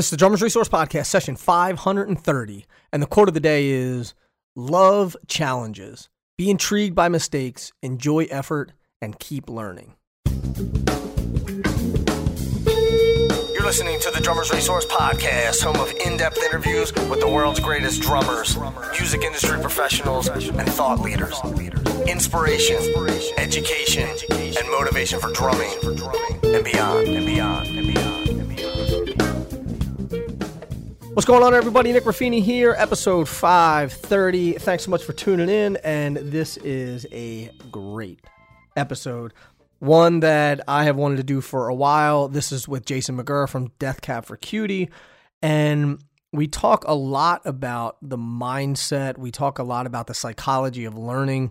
This is the Drummers Resource Podcast, session 530. And the quote of the day is Love challenges, be intrigued by mistakes, enjoy effort, and keep learning. You're listening to the Drummers Resource Podcast, home of in depth interviews with the world's greatest drummers, music industry professionals, and thought leaders. Inspiration, education, and motivation for drumming and beyond and beyond and beyond. What's going on, everybody? Nick Ruffini here, episode 530. Thanks so much for tuning in, and this is a great episode. One that I have wanted to do for a while. This is with Jason McGerr from Death Cab for Cutie, and we talk a lot about the mindset. We talk a lot about the psychology of learning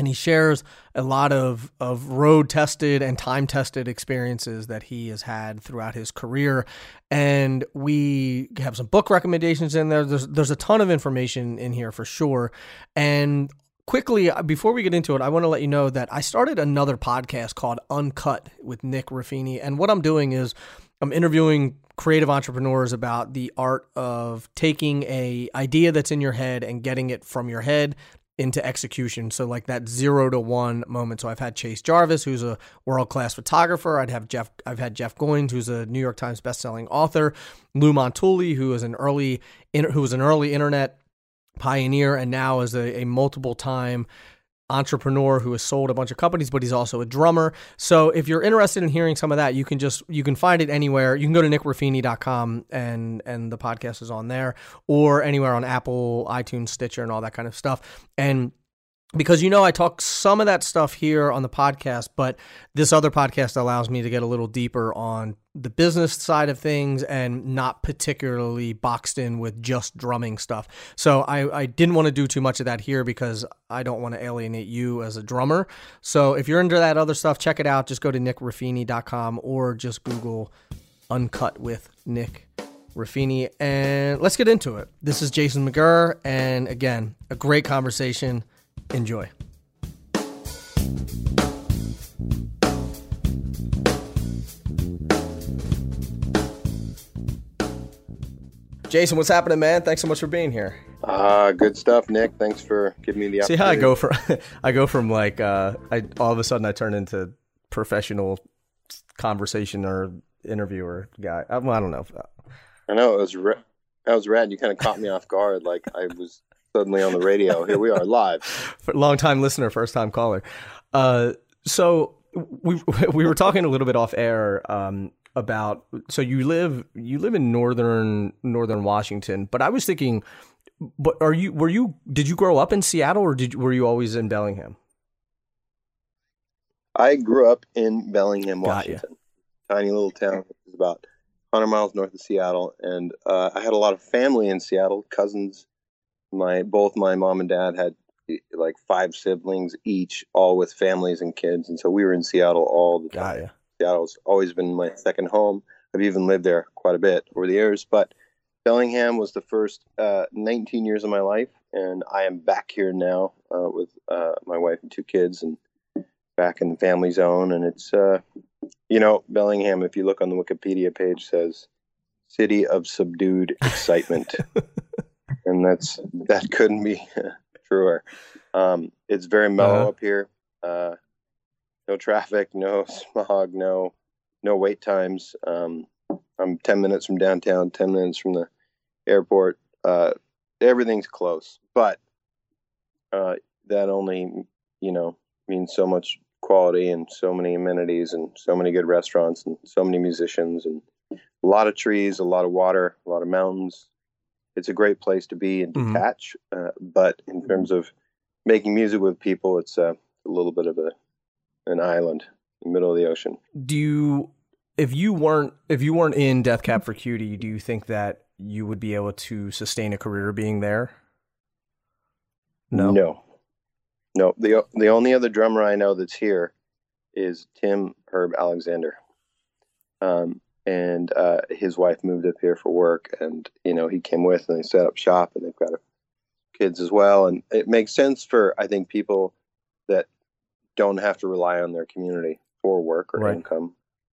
and he shares a lot of of road tested and time tested experiences that he has had throughout his career. And we have some book recommendations in there. There's there's a ton of information in here for sure. And quickly uh, before we get into it i want to let you know that i started another podcast called uncut with nick ruffini. And what i'm doing is i'm interviewing creative entrepreneurs about the art of taking a idea that's in your head and getting it from your head into execution. So like that zero to one moment. So I've had Chase Jarvis, who's a world class photographer. I'd have Jeff. I've had Jeff Goins, who's a New York Times bestselling author. Lou Montulli, who is an early who was an early internet pioneer and now is a, a multiple time entrepreneur who has sold a bunch of companies, but he's also a drummer. So if you're interested in hearing some of that, you can just you can find it anywhere. You can go to nickruffini.com and and the podcast is on there, or anywhere on Apple, iTunes, Stitcher, and all that kind of stuff. And because you know I talk some of that stuff here on the podcast, but this other podcast allows me to get a little deeper on the business side of things and not particularly boxed in with just drumming stuff. So I, I didn't want to do too much of that here because I don't want to alienate you as a drummer. So if you're into that other stuff, check it out. Just go to nickruffini.com or just Google Uncut with Nick Ruffini and let's get into it. This is Jason McGerr and again, a great conversation. Enjoy. Jason, what's happening, man? Thanks so much for being here. Uh, good stuff, Nick. Thanks for giving me the See how I go from I go from like uh, I all of a sudden I turn into professional conversation or interviewer guy. I, well, I don't know. I know it was re- that was rad. You kind of caught me off guard. Like I was suddenly on the radio. Here we are live. Long time listener, first time caller. Uh, so we we were talking a little bit off air um, about. So you live you live in northern northern Washington, but I was thinking, but are you were you did you grow up in Seattle or did were you always in Bellingham? I grew up in Bellingham, Washington, tiny little town. About 100 miles north of Seattle, and uh, I had a lot of family in Seattle, cousins my both my mom and dad had like five siblings each, all with families and kids, and so we were in Seattle all the time. Got Seattle's always been my second home. I've even lived there quite a bit over the years, but Bellingham was the first uh, 19 years of my life, and I am back here now uh, with uh, my wife and two kids, and back in the family zone. And it's, uh, you know, Bellingham. If you look on the Wikipedia page, says "city of subdued excitement." and that's that couldn't be truer. Um, it's very mellow uh-huh. up here. Uh, no traffic, no smog, no no wait times. Um, I'm 10 minutes from downtown, 10 minutes from the airport. Uh, everything's close, but uh, that only you know means so much quality and so many amenities and so many good restaurants and so many musicians and a lot of trees, a lot of water, a lot of mountains, it's a great place to be and detach. Mm-hmm. Uh, but in terms of making music with people, it's uh, a little bit of a an island in the middle of the ocean. Do you, if you weren't if you weren't in Death Cab for Cutie, do you think that you would be able to sustain a career being there? No, no, no. the The only other drummer I know that's here is Tim Herb Alexander. Um, and uh, his wife moved up here for work, and you know he came with, and they set up shop, and they've got kids as well, and it makes sense for I think people that don't have to rely on their community for work or right. income.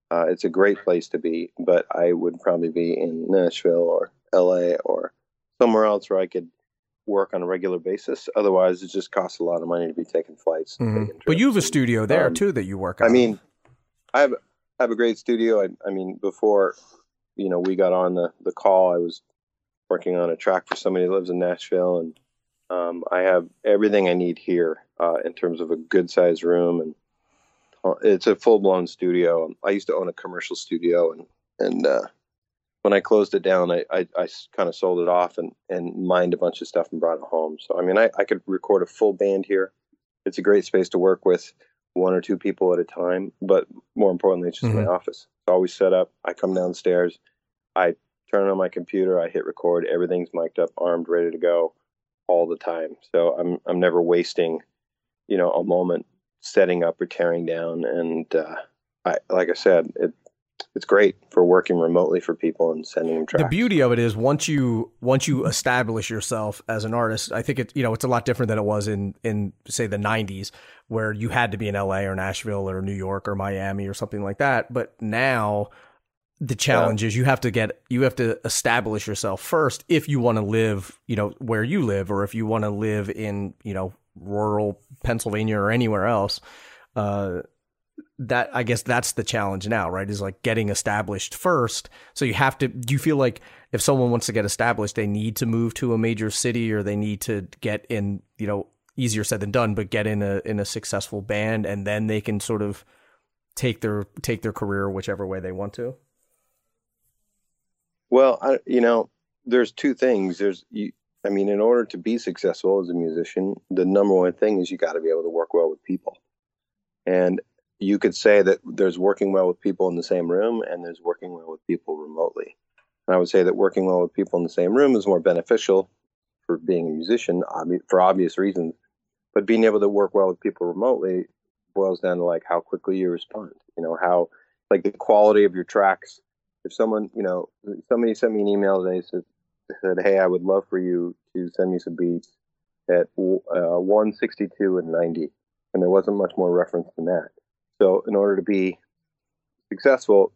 Uh, it's a great place to be, but I would probably be in Nashville or LA or somewhere else where I could work on a regular basis. Otherwise, it just costs a lot of money to be taking flights. Mm-hmm. But you have a studio there um, too that you work. I mean, I have I have a great studio. I, I mean, before you know we got on the the call, I was working on a track for somebody that lives in Nashville, and um, I have everything I need here uh, in terms of a good sized room, and uh, it's a full blown studio. I used to own a commercial studio, and and uh, when I closed it down, I, I, I kind of sold it off and, and mined a bunch of stuff and brought it home. So I mean, I, I could record a full band here. It's a great space to work with one or two people at a time, but more importantly, it's just mm-hmm. my office. It's always set up. I come downstairs, I turn on my computer, I hit record, everything's mic'd up, armed, ready to go all the time. So I'm I'm never wasting, you know, a moment setting up or tearing down. And uh, I like I said, it it's great for working remotely for people and sending them tracks. The beauty of it is once you once you establish yourself as an artist, I think it you know it's a lot different than it was in in say the '90s where you had to be in LA or Nashville or New York or Miami or something like that. But now the challenge yeah. is you have to get you have to establish yourself first if you want to live you know where you live or if you want to live in you know rural Pennsylvania or anywhere else. Uh, that I guess that's the challenge now, right? Is like getting established first. So you have to. Do you feel like if someone wants to get established, they need to move to a major city, or they need to get in? You know, easier said than done, but get in a in a successful band, and then they can sort of take their take their career whichever way they want to. Well, I, you know, there's two things. There's you. I mean, in order to be successful as a musician, the number one thing is you got to be able to work well with people. And you could say that there's working well with people in the same room and there's working well with people remotely. And I would say that working well with people in the same room is more beneficial for being a musician for obvious reasons. But being able to work well with people remotely boils down to like how quickly you respond. You know how like the quality of your tracks. If someone you know somebody sent me an email today said said hey I would love for you to send me some beats at uh, 162 and 90 and there wasn't much more reference than that so, in order to be successful,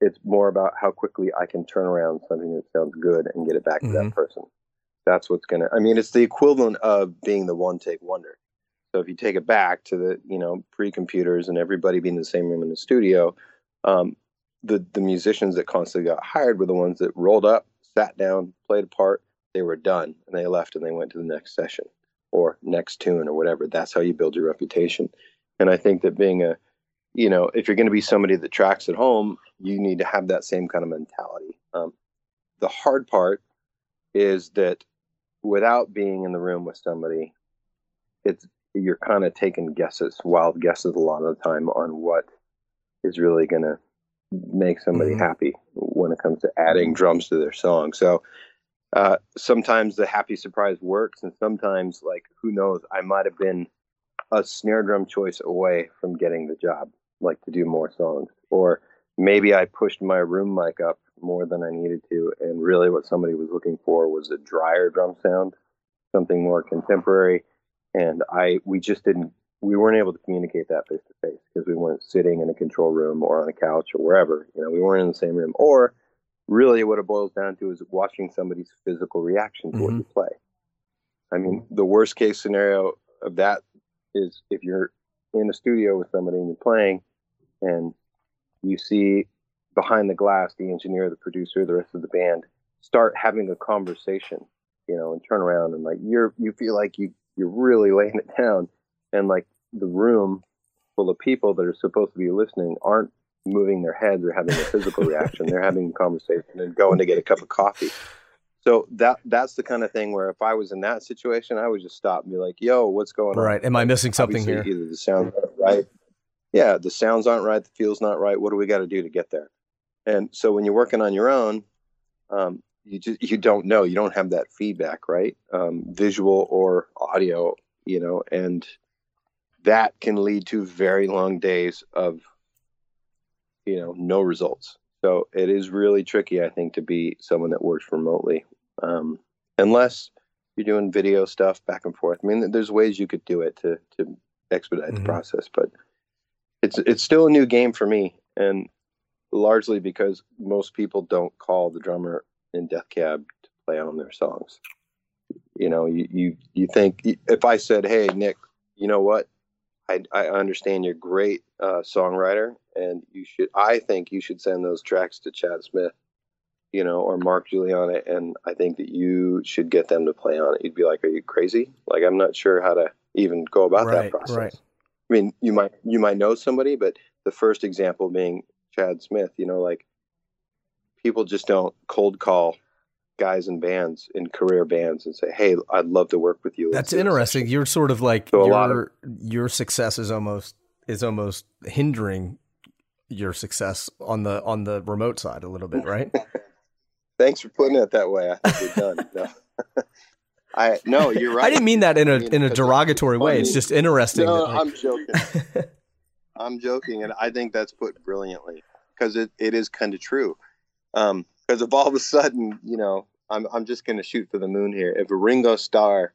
it's more about how quickly I can turn around something that sounds good and get it back mm-hmm. to that mm-hmm. person. That's what's going to, I mean, it's the equivalent of being the one take wonder. So, if you take it back to the, you know, pre computers and everybody being in the same room in the studio, um, the, the musicians that constantly got hired were the ones that rolled up, sat down, played a part, they were done, and they left and they went to the next session or next tune or whatever. That's how you build your reputation. And I think that being a, you know, if you're going to be somebody that tracks at home, you need to have that same kind of mentality. Um, the hard part is that without being in the room with somebody, it's you're kind of taking guesses, wild guesses a lot of the time on what is really going to make somebody mm-hmm. happy when it comes to adding drums to their song. So uh, sometimes the happy surprise works, and sometimes, like, who knows, I might have been a snare drum choice away from getting the job like to do more songs. Or maybe I pushed my room mic up more than I needed to, and really what somebody was looking for was a drier drum sound, something more contemporary. And I we just didn't we weren't able to communicate that face to face because we weren't sitting in a control room or on a couch or wherever. You know, we weren't in the same room. Or really what it boils down to is watching somebody's physical reaction to mm-hmm. what you play. I mean, the worst case scenario of that is if you're in a studio with somebody and you're playing and you see behind the glass the engineer, the producer, the rest of the band start having a conversation, you know, and turn around and like you're you feel like you you're really laying it down, and like the room full of people that are supposed to be listening aren't moving their heads or having a physical reaction. They're having a conversation and going to get a cup of coffee. So that that's the kind of thing where if I was in that situation, I would just stop and be like, "Yo, what's going on?" Right? Am I missing something Obviously, here? Either the sound right, yeah, the sounds aren't right, the feel's not right. What do we got to do to get there? And so when you're working on your own, um, you just you don't know, you don't have that feedback, right? Um, visual or audio, you know, and that can lead to very long days of you know no results. So it is really tricky, I think, to be someone that works remotely, um, unless you're doing video stuff back and forth. I mean, there's ways you could do it to to expedite mm-hmm. the process, but it's it's still a new game for me, and largely because most people don't call the drummer in Death Cab to play on their songs. You know, you you, you think if I said, "Hey, Nick, you know what? I I understand you're a great uh, songwriter, and you should. I think you should send those tracks to Chad Smith." You know, or Mark Guiliana, and I think that you should get them to play on it. You'd be like, "Are you crazy?" Like, I'm not sure how to even go about right, that process. Right. I mean, you might you might know somebody, but the first example being Chad Smith. You know, like people just don't cold call guys in bands in career bands and say, "Hey, I'd love to work with you." That's interesting. You're sort of like so your of, your success is almost is almost hindering your success on the on the remote side a little bit, right? Thanks for putting it that way. I think we're done. No. I no, you're right. I didn't mean that in a I mean, in a derogatory way. It's just interesting. No, that, like... I'm joking. I'm joking, and I think that's put brilliantly because it, it is kind of true. Because um, if all of a sudden, you know, I'm I'm just going to shoot for the moon here. If a Ringo Starr,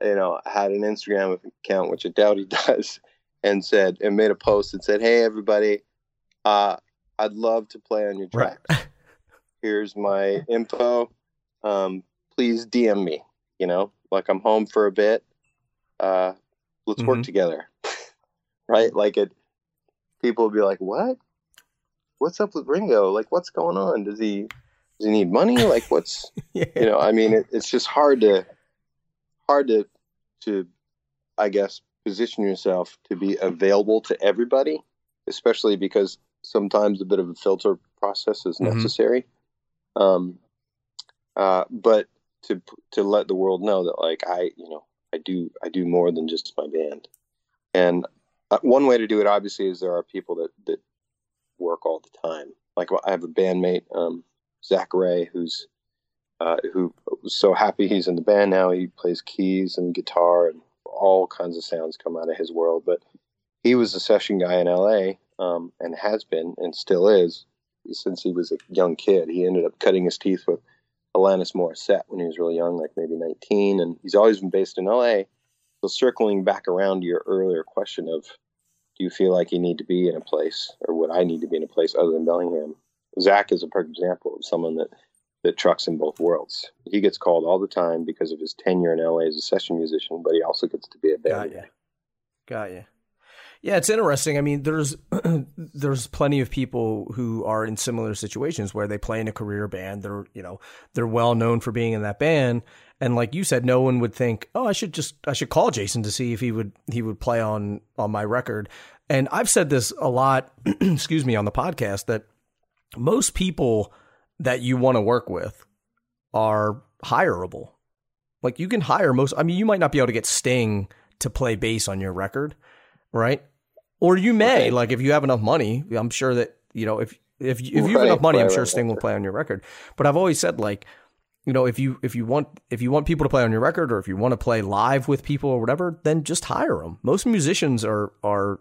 you know, had an Instagram account, which I doubt he does, and said and made a post and said, "Hey, everybody, uh, I'd love to play on your track. Right. Here's my info. Um, please DM me. You know, like I'm home for a bit. Uh, let's mm-hmm. work together. right? Like it, people would be like, what? What's up with Ringo? Like, what's going on? Does he, does he need money? Like, what's, yeah. you know, I mean, it, it's just hard to, hard to, to, I guess, position yourself to be available to everybody, especially because sometimes a bit of a filter process is mm-hmm. necessary. Um, uh, but to to let the world know that like I you know I do I do more than just my band. And uh, one way to do it obviously is there are people that that work all the time. Like I have a bandmate um, Zac Rae who's uh, who was so happy he's in the band now. He plays keys and guitar and all kinds of sounds come out of his world. But he was a session guy in LA um, and has been and still is since he was a young kid. He ended up cutting his teeth with Alanis Morissette when he was really young, like maybe 19, and he's always been based in LA. So circling back around to your earlier question of, do you feel like you need to be in a place, or would I need to be in a place other than Bellingham? Zach is a perfect example of someone that that trucks in both worlds. He gets called all the time because of his tenure in LA as a session musician, but he also gets to be a band. Got you. Got you. Yeah, it's interesting. I mean, there's there's plenty of people who are in similar situations where they play in a career band. They're you know they're well known for being in that band, and like you said, no one would think, oh, I should just I should call Jason to see if he would he would play on on my record. And I've said this a lot, excuse me, on the podcast that most people that you want to work with are hireable. Like you can hire most. I mean, you might not be able to get Sting to play bass on your record, right? Or you may, like, if you have enough money, I'm sure that you know if if if you have enough money, I'm sure Sting will play on your record. But I've always said like, you know, if you if you want if you want people to play on your record, or if you want to play live with people or whatever, then just hire them. Most musicians are are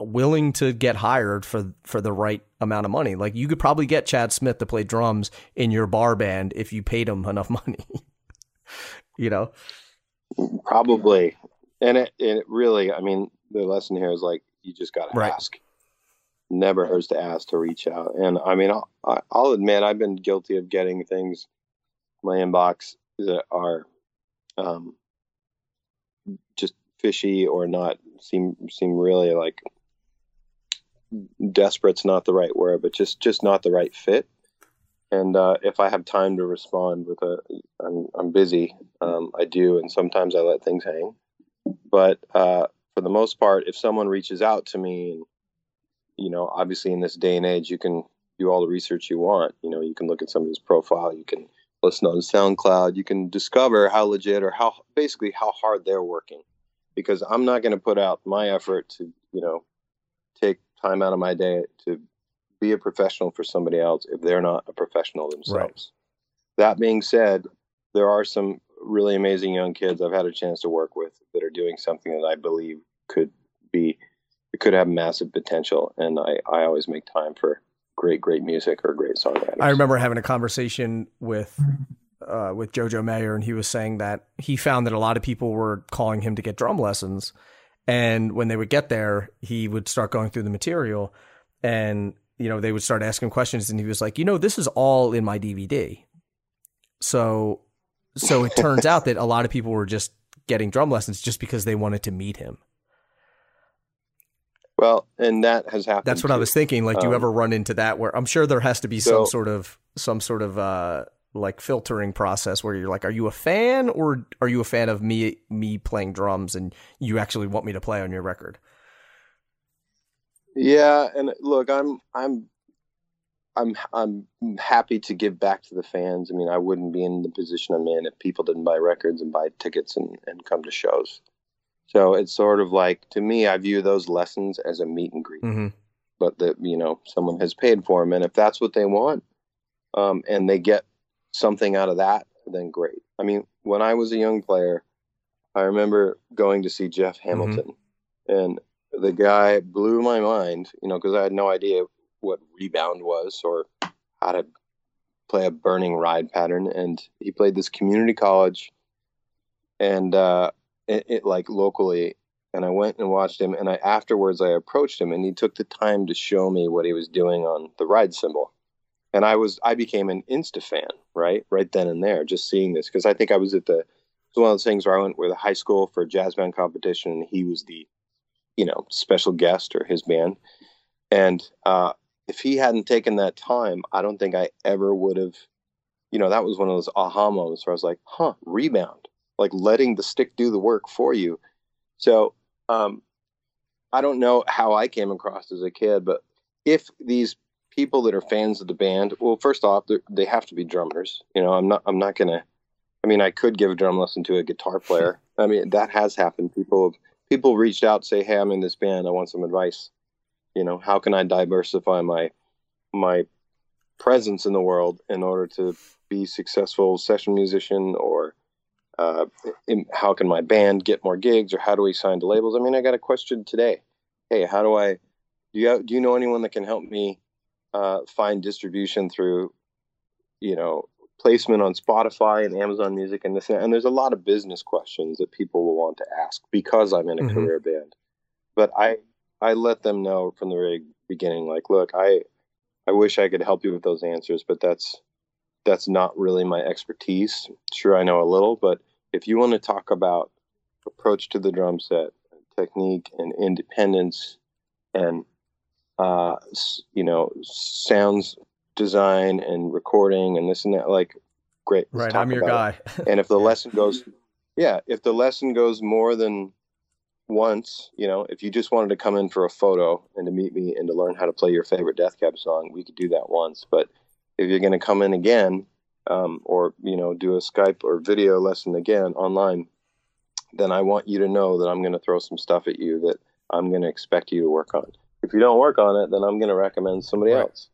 willing to get hired for for the right amount of money. Like you could probably get Chad Smith to play drums in your bar band if you paid him enough money. you know, probably. And it, and it really, I mean, the lesson here is like you just got to right. ask. Never hurts to ask to reach out. And I mean, I'll, I'll admit I've been guilty of getting things in my inbox that are um, just fishy or not seem seem really like desperate's not the right word, but just just not the right fit. And uh, if I have time to respond with a, I'm, I'm busy. Um, I do, and sometimes I let things hang. But uh, for the most part, if someone reaches out to me, and you know, obviously in this day and age, you can do all the research you want. You know, you can look at somebody's profile, you can listen on SoundCloud, you can discover how legit or how basically how hard they're working. Because I'm not going to put out my effort to, you know, take time out of my day to be a professional for somebody else if they're not a professional themselves. Right. That being said, there are some really amazing young kids I've had a chance to work with that are doing something that I believe could be it could have massive potential and I, I always make time for great great music or great songwriters. I remember having a conversation with uh, with Jojo Mayer and he was saying that he found that a lot of people were calling him to get drum lessons and when they would get there he would start going through the material and you know, they would start asking questions and he was like, you know, this is all in my DVD. So, so it turns out that a lot of people were just getting drum lessons just because they wanted to meet him. Well, and that has happened. That's what too. I was thinking. Like, do you Um, ever run into that where I'm sure there has to be So- some sort of, some sort of, uh, like filtering process where you're like, are you a fan or are you a fan of me, me playing drums and you actually want me to play on your record? Yeah, and look, I'm I'm I'm I'm happy to give back to the fans. I mean, I wouldn't be in the position I'm in if people didn't buy records and buy tickets and, and come to shows. So it's sort of like to me, I view those lessons as a meet and greet, Mm-hmm. but that you know someone has paid for them, and if that's what they want, um, and they get something out of that, then great. I mean, when I was a young player, I remember going to see Jeff Hamilton, and the guy blew my mind, you know, because I had no idea what rebound was or how to play a burning ride pattern. And he played this community college and uh, it, it like locally. And I went and watched him. And I afterwards I approached him and he took the time to show me what he was doing on the ride cymbal. And I was I became an insta fan, right? Right then and there, just seeing this because I think I was at the it's one of those things where I went with a high school for a jazz band competition and he was the you know special guest or his band and uh if he hadn't taken that time i don't think i ever would have you know that was one of those aha moments where i was like huh rebound like letting the stick do the work for you. So um i don't know how i came across as a kid but if these people that are fans of the band well first off they're- have to be drummers you know i'm not i'm not gonna i mean i could give a drum lesson to a guitar player. I mean that has happened. People have people reached out say hey i'm in this band. I want some advice you know how can i diversify my my presence in the world in order to be successful session musician or uh, in, how can my band get more gigs or how do we sign to labels i mean i got a question today hey how do i do you do you know anyone that can help me uh, find distribution through you know placement on Spotify and Amazon Music and this and, and there's a lot of business questions that people will want to ask because I'm in a Mhm. career band. But I I let them know from the very beginning, like, look, I I wish I could help you with those answers, but that's that's not really my expertise. Sure, I know a little, but if you want to talk about approach to the drum set, technique, and independence, and uh, you know, sounds design and recording and this and that, like, great. Right. I'm your guy. And if the lesson goes, yeah, if the lesson goes more than once, you know, if you just wanted to come in for a photo and to meet me and to learn how to play your favorite Death Cab song, we could do that once. But if you're going to come in again, um, or you know, do a Skype or video lesson again online, then I want you to know that I'm going to throw some stuff at you that I'm going to expect you to work on. If you don't work on it, then I'm going to recommend somebody Right. else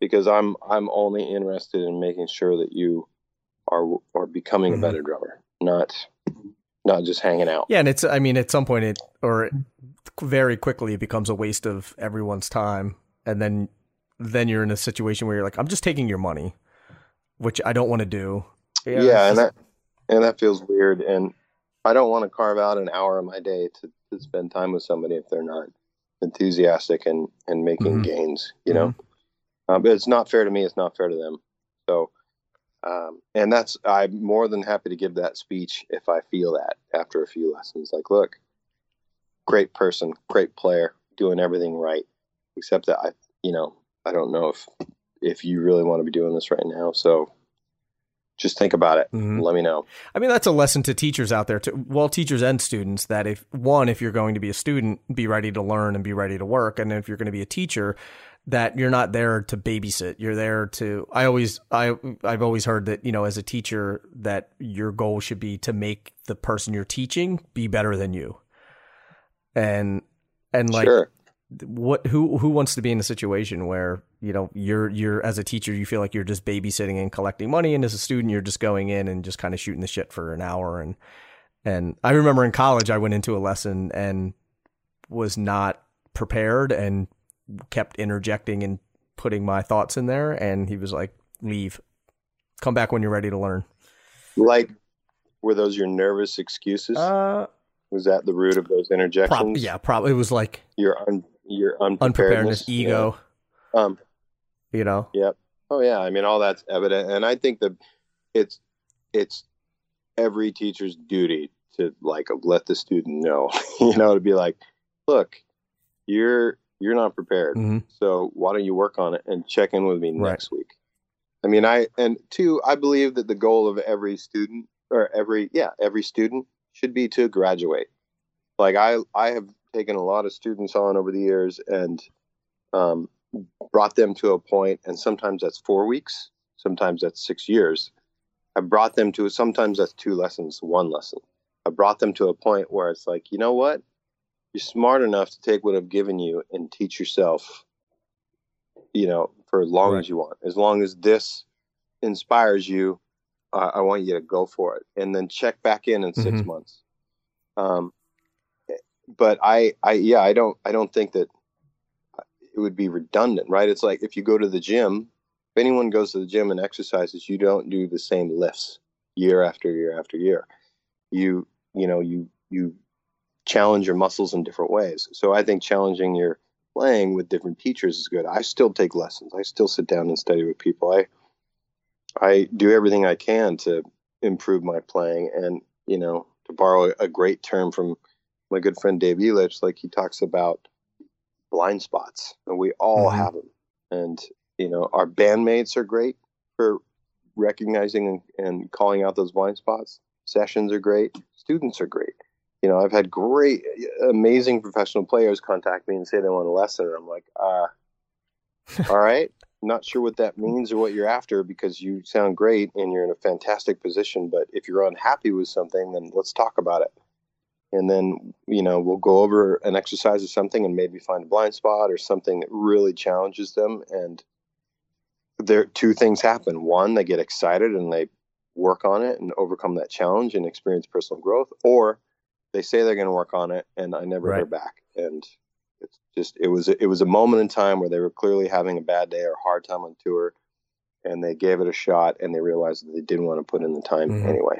because I'm I'm only interested in making sure that you are are becoming Mhm. a better drummer, not not just hanging out. Yeah, and it's I mean at some point it or it, very quickly it becomes a waste of everyone's time and then then you're in a situation where you're like I'm just taking your money, which I don't want to do. Yeah, it's and just- that and that feels weird and I don't want to carve out an hour of my day to, to spend time with somebody if they're not enthusiastic and and making Mhm. gains, you know. Uh, but it's not fair to me. It's not fair to them. So, um, and that's I'm more than happy to give that speech if I feel that after a few lessons. Like, look, great person, great player, doing everything right, except that I, you know, I don't know if if you really want to be doing this right now. So, just think about it. Mhm. Let me know. I mean, that's a lesson to teachers out there, to well, teachers and students. That if one, if you're going to be a student, be ready to learn and be ready to work, and if you're going to be a teacher, that you're not there to babysit. You're there to. I always, I, I've always heard that you know, as a teacher, that your goal should be to make the person you're teaching be better than you. And and like sure. what who who wants to be in a situation where you know you're you're as a teacher you feel like you're just babysitting and collecting money and as a student you're just going in and just kind of shooting the shit for an hour and and I remember in college I went into a lesson and was not prepared and kept interjecting and putting my thoughts in there and he was like leave come back when you're ready to learn Like, were those your nervous excuses? uh Was that the root of those interjections? prob- yeah probably it was like Your un, your unpreparedness unpreparedness, ego Um, you know. Yep. Oh yeah. I mean, all that's evident, and I think that it's it's every teacher's duty to like let the student know, you know, to be like, look, you're you're not prepared, mm-hmm. so why don't you work on it and check in with me right. next week? I mean, I and two, I believe that the goal of every student or every yeah every student should be to graduate. Like I I have taken a lot of students on over the years and um, brought them to a point, and sometimes that's four weeks, sometimes that's six years. I brought them to sometimes that's two lessons, one lesson. I brought them to a point where it's like, you know what? You're smart enough to take what I've given you and teach yourself, you know, for as long right. as you want. As long as this inspires you, uh, I want you to go for it, and then check back in in 6 mm-hmm. months. Um, but I, I, yeah, I don't, I don't think that it would be redundant, right? It's like if you go to the gym, if anyone goes to the gym and exercises, you don't do the same lifts year after year after year. You, you know, you you challenge your muscles in different ways. So I think challenging your playing with different teachers is good. I still take lessons. I still sit down and study with people. I I do everything I can to improve my playing and, you know, to borrow a great term from my good friend Dave Elitch, like he talks about blind spots, and we all mm-hmm. have them. And you know, our bandmates are great for recognizing and, and calling out those blind spots. Sessions are great. Students are great. You know, I've had great, amazing professional players contact me and say they want a lesson. And I'm like, uh, all right, not sure what that means or what you're after because you sound great and you're in a fantastic position. But if you're unhappy with something, then let's talk about it and then you know we'll go over an exercise or something and maybe find a blind spot or something that really challenges them and there two things happen one they get excited and they work on it and overcome that challenge and experience personal growth or they say they're going to work on it and i never right. hear back and it's just it was it was a moment in time where they were clearly having a bad day or hard time on tour and they gave it a shot and they realized that they didn't want to put in the time mm-hmm. anyway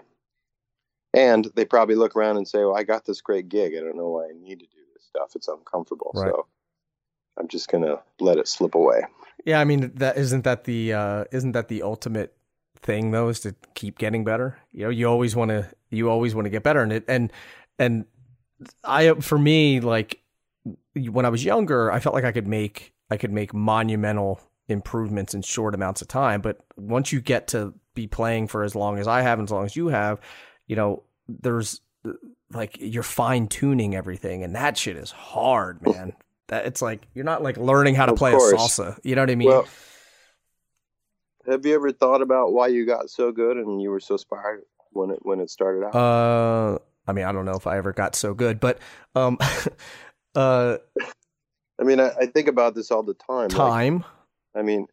and they probably look around and say, "Well, I got this great gig. I don't know why I need to do this stuff. It's uncomfortable." Right. So I'm just gonna let it slip away. Yeah, I mean that isn't that the uh, isn't that the ultimate thing though is to keep getting better. You know, you always want to you always want to get better, and it and and I for me like when I was younger, I felt like I could make I could make monumental improvements in short amounts of time. But once you get to be playing for as long as I have, and as long as you have, you know, there's like you're fine tuning everything, and that shit is hard, man. that it's like you're not like learning how to of play course. a salsa. You know what I mean? Well, have you ever thought about why you got so good and you were so inspired when it when it started out? Uh, I mean, I don't know if I ever got so good, but um, uh, I mean, I, I think about this all the time. Time. Like, I mean,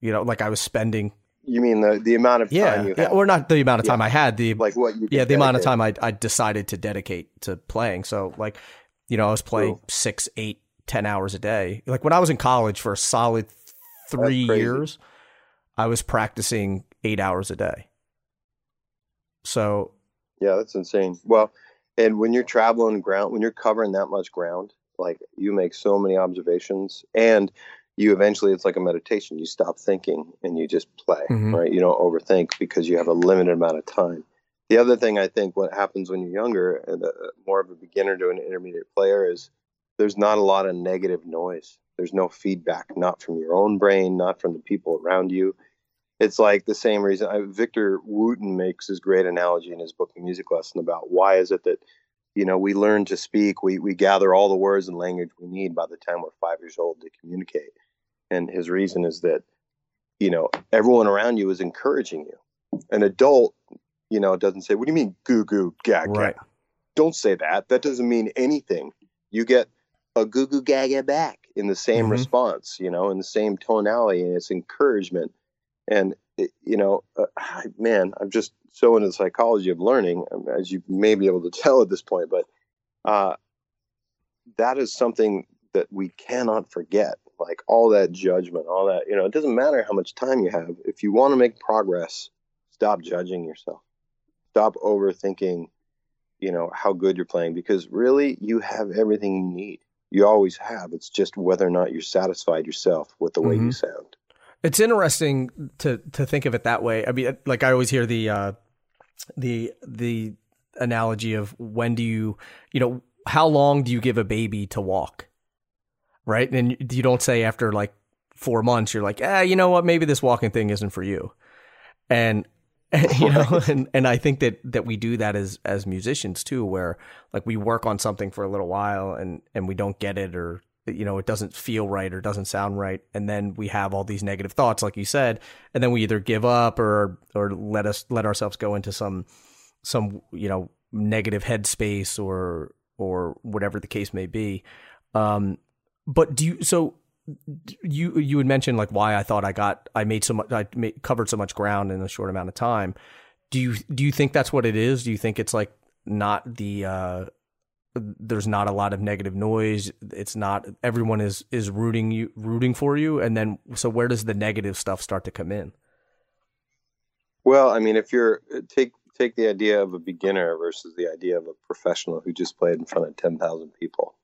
you know, like I was spending you mean the the amount of yeah, time you yeah, or not the amount of time yeah. I had the like what you yeah the amount of time I I decided to dedicate to playing. So like you know I was playing Ooh. six, eight, ten hours a day. Like when I was in college for a solid three years, I was practicing eight hours a day. So yeah, that's insane. Well, and when you're traveling ground, when you're covering that much ground, like you make so many observations and you eventually it's like a meditation. You stop thinking and you just play mm-hmm. right? You don't overthink because you have a limited amount of time. The other thing i think what happens when you're younger and a, more of a beginner to an intermediate player is there's not a lot of negative noise. There's no feedback not from your own brain not from the people around you it's like the same reason I, victor wooten makes his great analogy in his book the music lesson about why is it that you know we learn to speak we, we gather all the words and language we need by the time we're five years old to communicate. And his reason is that you know everyone around you is encouraging you. An adult you know doesn't say what do you mean goo goo gaga right. don't say that. That doesn't mean anything. You get a goo goo gaga back in the same mm-hmm. response you know in the same tonality and it's encouragement and it, you know uh, man i'm just so into the psychology of learning um, as you may be able to tell at this point but uh, that is something that we cannot forget like all that judgment, all that, you know, it doesn't matter how much time you have. If you want to make progress, stop judging yourself. Stop overthinking, you know, how good you're playing because really you have everything you need. You always have. It's just whether or not you're satisfied yourself with the way mm-hmm. you sound. It's interesting to to think of it that way. I mean, like I always hear the uh, the the analogy of when do you you know how long do you give a baby to walk, right? And you don't say after like four months you're like, ah, you know what, maybe this walking thing isn't for you, and you know and, and i think that that we do that as as musicians too where like we work on something for a little while and and we don't get it or you know it doesn't feel right or doesn't sound right and then we have all these negative thoughts like you said and then we either give up or or let us let ourselves go into some some you know negative headspace or or whatever the case may be um but do you so you you had mentioned like why I thought I got I made so much I made, covered so much ground in a short amount of time. Do you do you think that's what it is? Do you think it's like not the uh, there's not a lot of negative noise. It's not everyone is is rooting you rooting for you, and then so where does the negative stuff start to come in? Well, I mean, if you're take take the idea of a beginner versus the idea of a professional who just played in front of ten thousand people,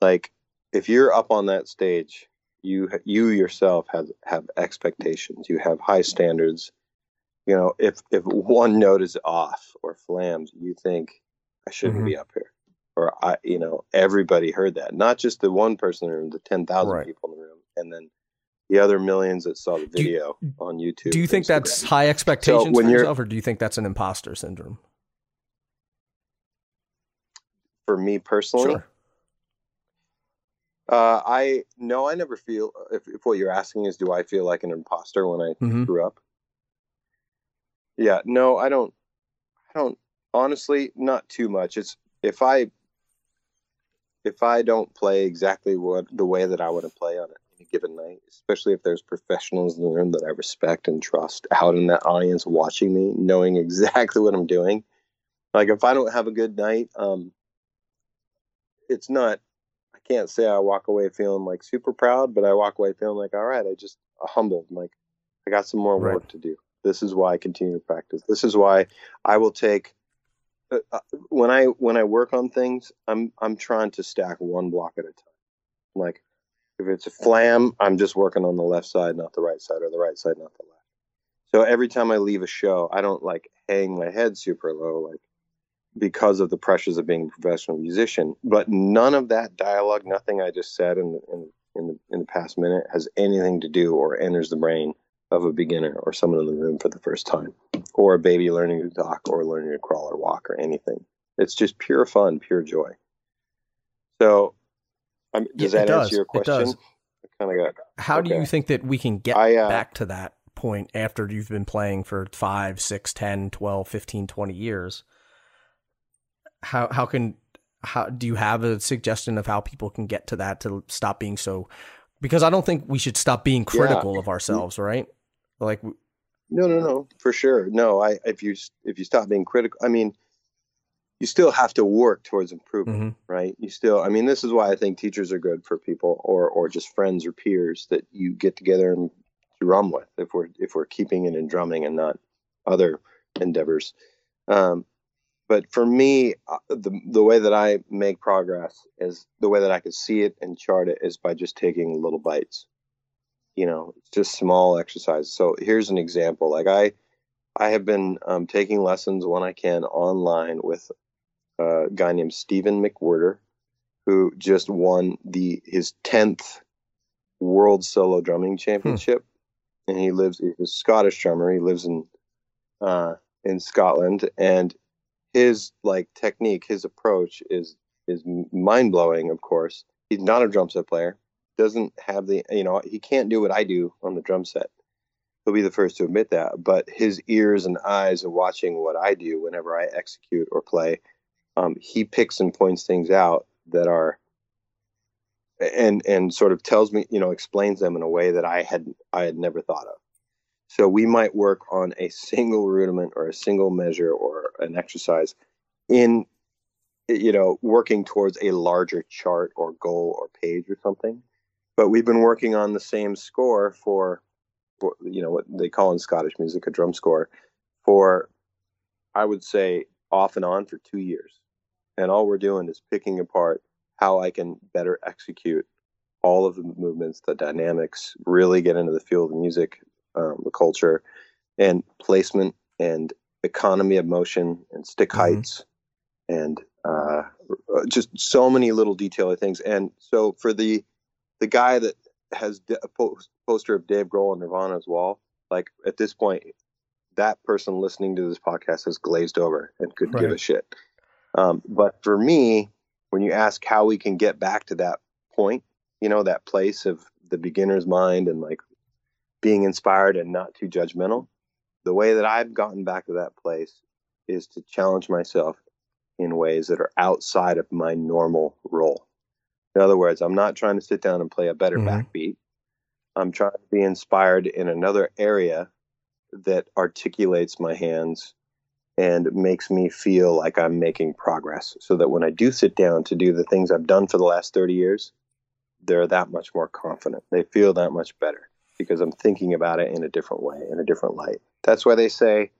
like if you're up on that stage, you you yourself have have expectations. You have high standards. You know, if if one note is off or flams, you think I shouldn't mm-hmm. be up here, or I, you know, everybody heard that. Not just the one person in the room, the ten thousand right. people in the room, and then the other millions that saw the video you, on YouTube. Do you think Instagram. that's high expectations so when for yourself, or do you think that's an imposter syndrome? For me personally, sure. Uh, I no, I never feel. If, if what you're asking is, do I feel like an imposter when I mm-hmm. grew up? Yeah, no, I don't. I don't. Honestly, not too much. It's if I if I don't play exactly what the way that I want to play on any given night, especially if there's professionals in the room that I respect and trust out in that audience watching me, knowing exactly what I'm doing. Like if I don't have a good night, um, it's not I can't say I walk away feeling like super proud, but I walk away feeling like, all right, I just humbled. I'm like, I got some more right. work to do. This is why I continue to practice. This is why I will take uh, uh, Uh, uh, when I when I work on things. I'm I'm trying to stack one block at a time. Like if it's a flam, I'm just working on the left side, not the right side, or the right side, not the left. So every time I leave a show, I don't like hang my head super low. Like because of the pressures of being a professional musician. But none of that dialogue, nothing I just said in the, in, in the in the past minute, has anything to do or enters the brain of a beginner or someone in the room for the first time, or a baby learning to talk or learning to crawl or walk or anything. It's just pure fun, pure joy. So, um, does yeah, that answer your question? kind of got. How okay. do you think that we can get I, uh, back to that point after you've been playing for 5, 6, 10, 12, 15, 20 years? how how can how do you have a suggestion of how people can get to that to stop being so because I don't think we should stop being critical yeah. of ourselves, right? Like No, no, no, for sure. No, I if you if you stop being critical, I mean you still have to work towards improvement, mm-hmm. right? You still I mean this is why I think teachers are good for people or or just friends or peers that you get together and drum with if we're if we're keeping it in drumming and not other endeavors. Um, but for me, uh, the the way that I make progress is the way that I could see it and chart it is by just taking little bites. You know, it's just small exercises. So here's an example. Like I, I have been um, taking lessons when I can online with a guy named Steven McWhirter, who just won the his tenth World Solo Drumming hmm. Championship, hmm. and he lives. He's a Scottish drummer. He lives in uh, in Scotland, and his like technique, his approach is is mind blowing. Of course, he's not a drum set player. Doesn't have the you know he can't do what I do on the drum set. He'll be the first to admit that. But his ears and eyes are watching what I do whenever I execute or play. Um, he picks and points things out that are and and sort of tells me you know explains them in a way that I had I had never thought of. So we might work on a single rudiment or a single measure or an exercise in, you know, working towards a larger chart or goal or page or something. But we've been working on the same score for, for you know, what they call in Scottish music a drum score for, I would say, off and on for two years. And all we're doing is picking apart how I can better execute all of the movements, the dynamics, really get into the field of music, um, the culture, and placement and economy of motion and stick mm-hmm. heights and uh, just so many little detailed things. And so for the the guy that has a poster of Dave Grohl on Nirvana's wall, like at this point, that person listening to this podcast has glazed over and could right. give a shit. Um, but for me, when you ask how we can get back to that point, you know, that place of the beginner's mind and like being inspired and not too judgmental, the way that I've gotten back to that place is to challenge myself in ways that are outside of my normal role. In other words, I'm not trying to sit down and play a better mm-hmm. backbeat. I'm trying to be inspired in another area that articulates my hands and makes me feel like I'm making progress so that when I do sit down to do the things I've done for the last 30 years, they're that much more confident. They feel that much better because I'm thinking about it in a different way, in a different light. That's why they say,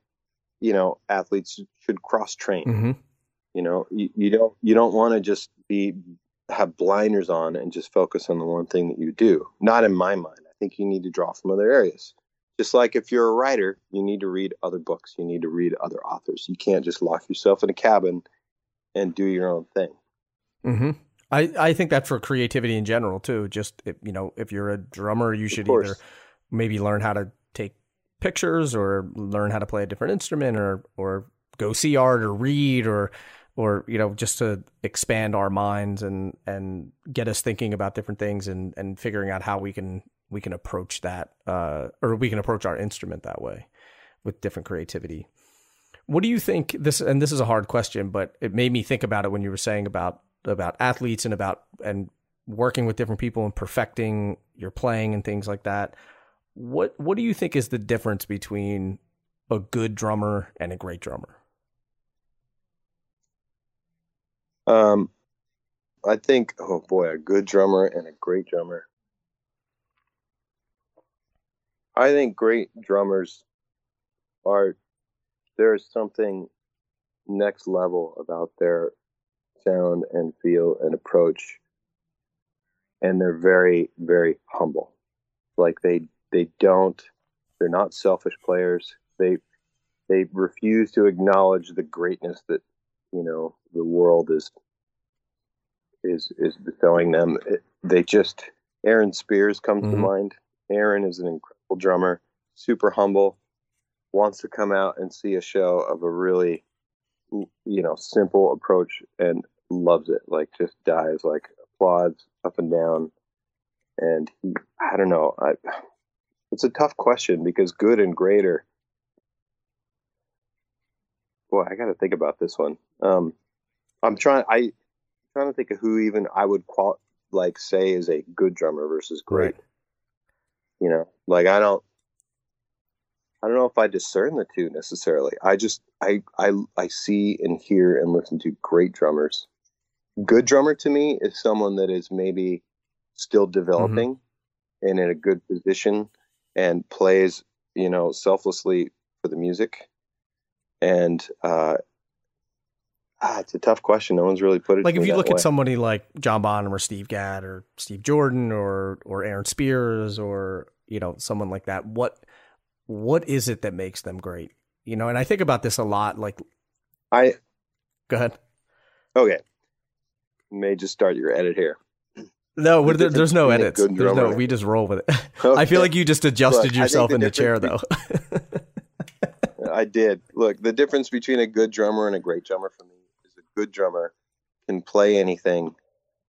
you know, athletes should cross train. Mm-hmm. You know, you, you don't you don't want to just be have blinders on and just focus on the one thing that you do. Not in my mind. I think you need to draw from other areas. Just like if you're a writer, you need to read other books. You need to read other authors. You can't just lock yourself in a cabin and do your own thing. Mm-hmm. I, I think that for creativity in general too. Just if, you know, if you're a drummer, you should either maybe learn how to take pictures or learn how to play a different instrument or or go see art or read or or you know just to expand our minds and and get us thinking about different things and and figuring out how we can we can approach that uh, or we can approach our instrument that way with different creativity. What do you think this and this is a hard question but it made me think about it when you were saying about about athletes and about and working with different people and perfecting your playing and things like that. What what do you think is the difference between a good drummer and a great drummer Um, I think, oh boy, a good drummer and a great drummer. I think great drummers are there's something next level about their sound and feel and approach. And they're very very humble. Like they they don't they're not selfish players. They they refuse to acknowledge the greatness that you know the world is is is bestowing them. It, they just Aaron Spears comes mm-hmm. to mind. Aaron is an incredible drummer, super humble, wants to come out and see a show of a really you know simple approach and loves it. Like just dies like applauds up and down. And he, I don't know. I, it's a tough question because good and greater. Boy, I got to think about this one. Um, I'm trying. I trying to think of who even I would qual like say is a good drummer versus great. Right. You know, like I don't I don't know if I discern the two necessarily. I just I I I see and hear and listen to great drummers. Good drummer to me is someone that is maybe still developing mm-hmm. and in a good position and plays, you know, selflessly for the music and uh, Ah, it's a tough question. No one's really put it. Like if you look way. at somebody like John Bonham or Steve Gadd or Steve Jordan or or Aaron Spears or you know someone like that, what what is it that makes them great? You know, and I think about this a lot. Like, I go ahead. Okay, you may just start your edit here. No, there, there's no edits. There's no. We just roll with it. Okay. I feel like you just adjusted Look, yourself the in the chair, though. I did. Look, the difference between a good drummer and a great drummer for me is a good drummer can play anything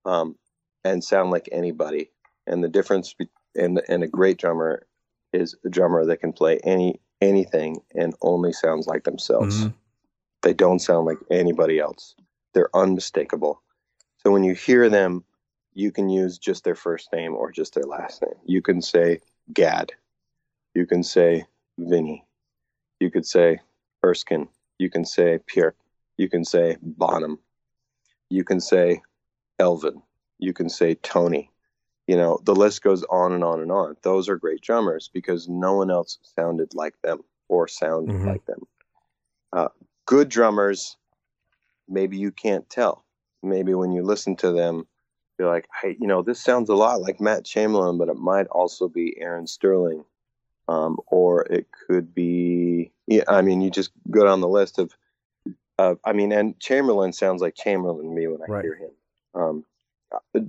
um, and sound like anybody. And the difference be- and and a great drummer is a drummer that can play any anything and only sounds like themselves. Mm-hmm. They don't sound like anybody else. They're unmistakable. So when you hear them, you can use just their first name or just their last name. You can say Gadd. You can say Vinny. You could say Erskine. You can say Pierre you can say Bonham. You can say Elvin. You can say Tony. You know, the list goes on and on and on. Those are great drummers because no one else sounded like them or sounded mm-hmm. like them. Uh, good drummers, maybe you can't tell. Maybe when you listen to them, you're like, hey, you know, this sounds a lot like Matt Chamberlain, but it might also be Aaron Sterling, um, or it could be. Yeah, I mean, you just go down the list of. Uh, I mean, and Chamberlain sounds like Chamberlain to me when I right. hear him. Um,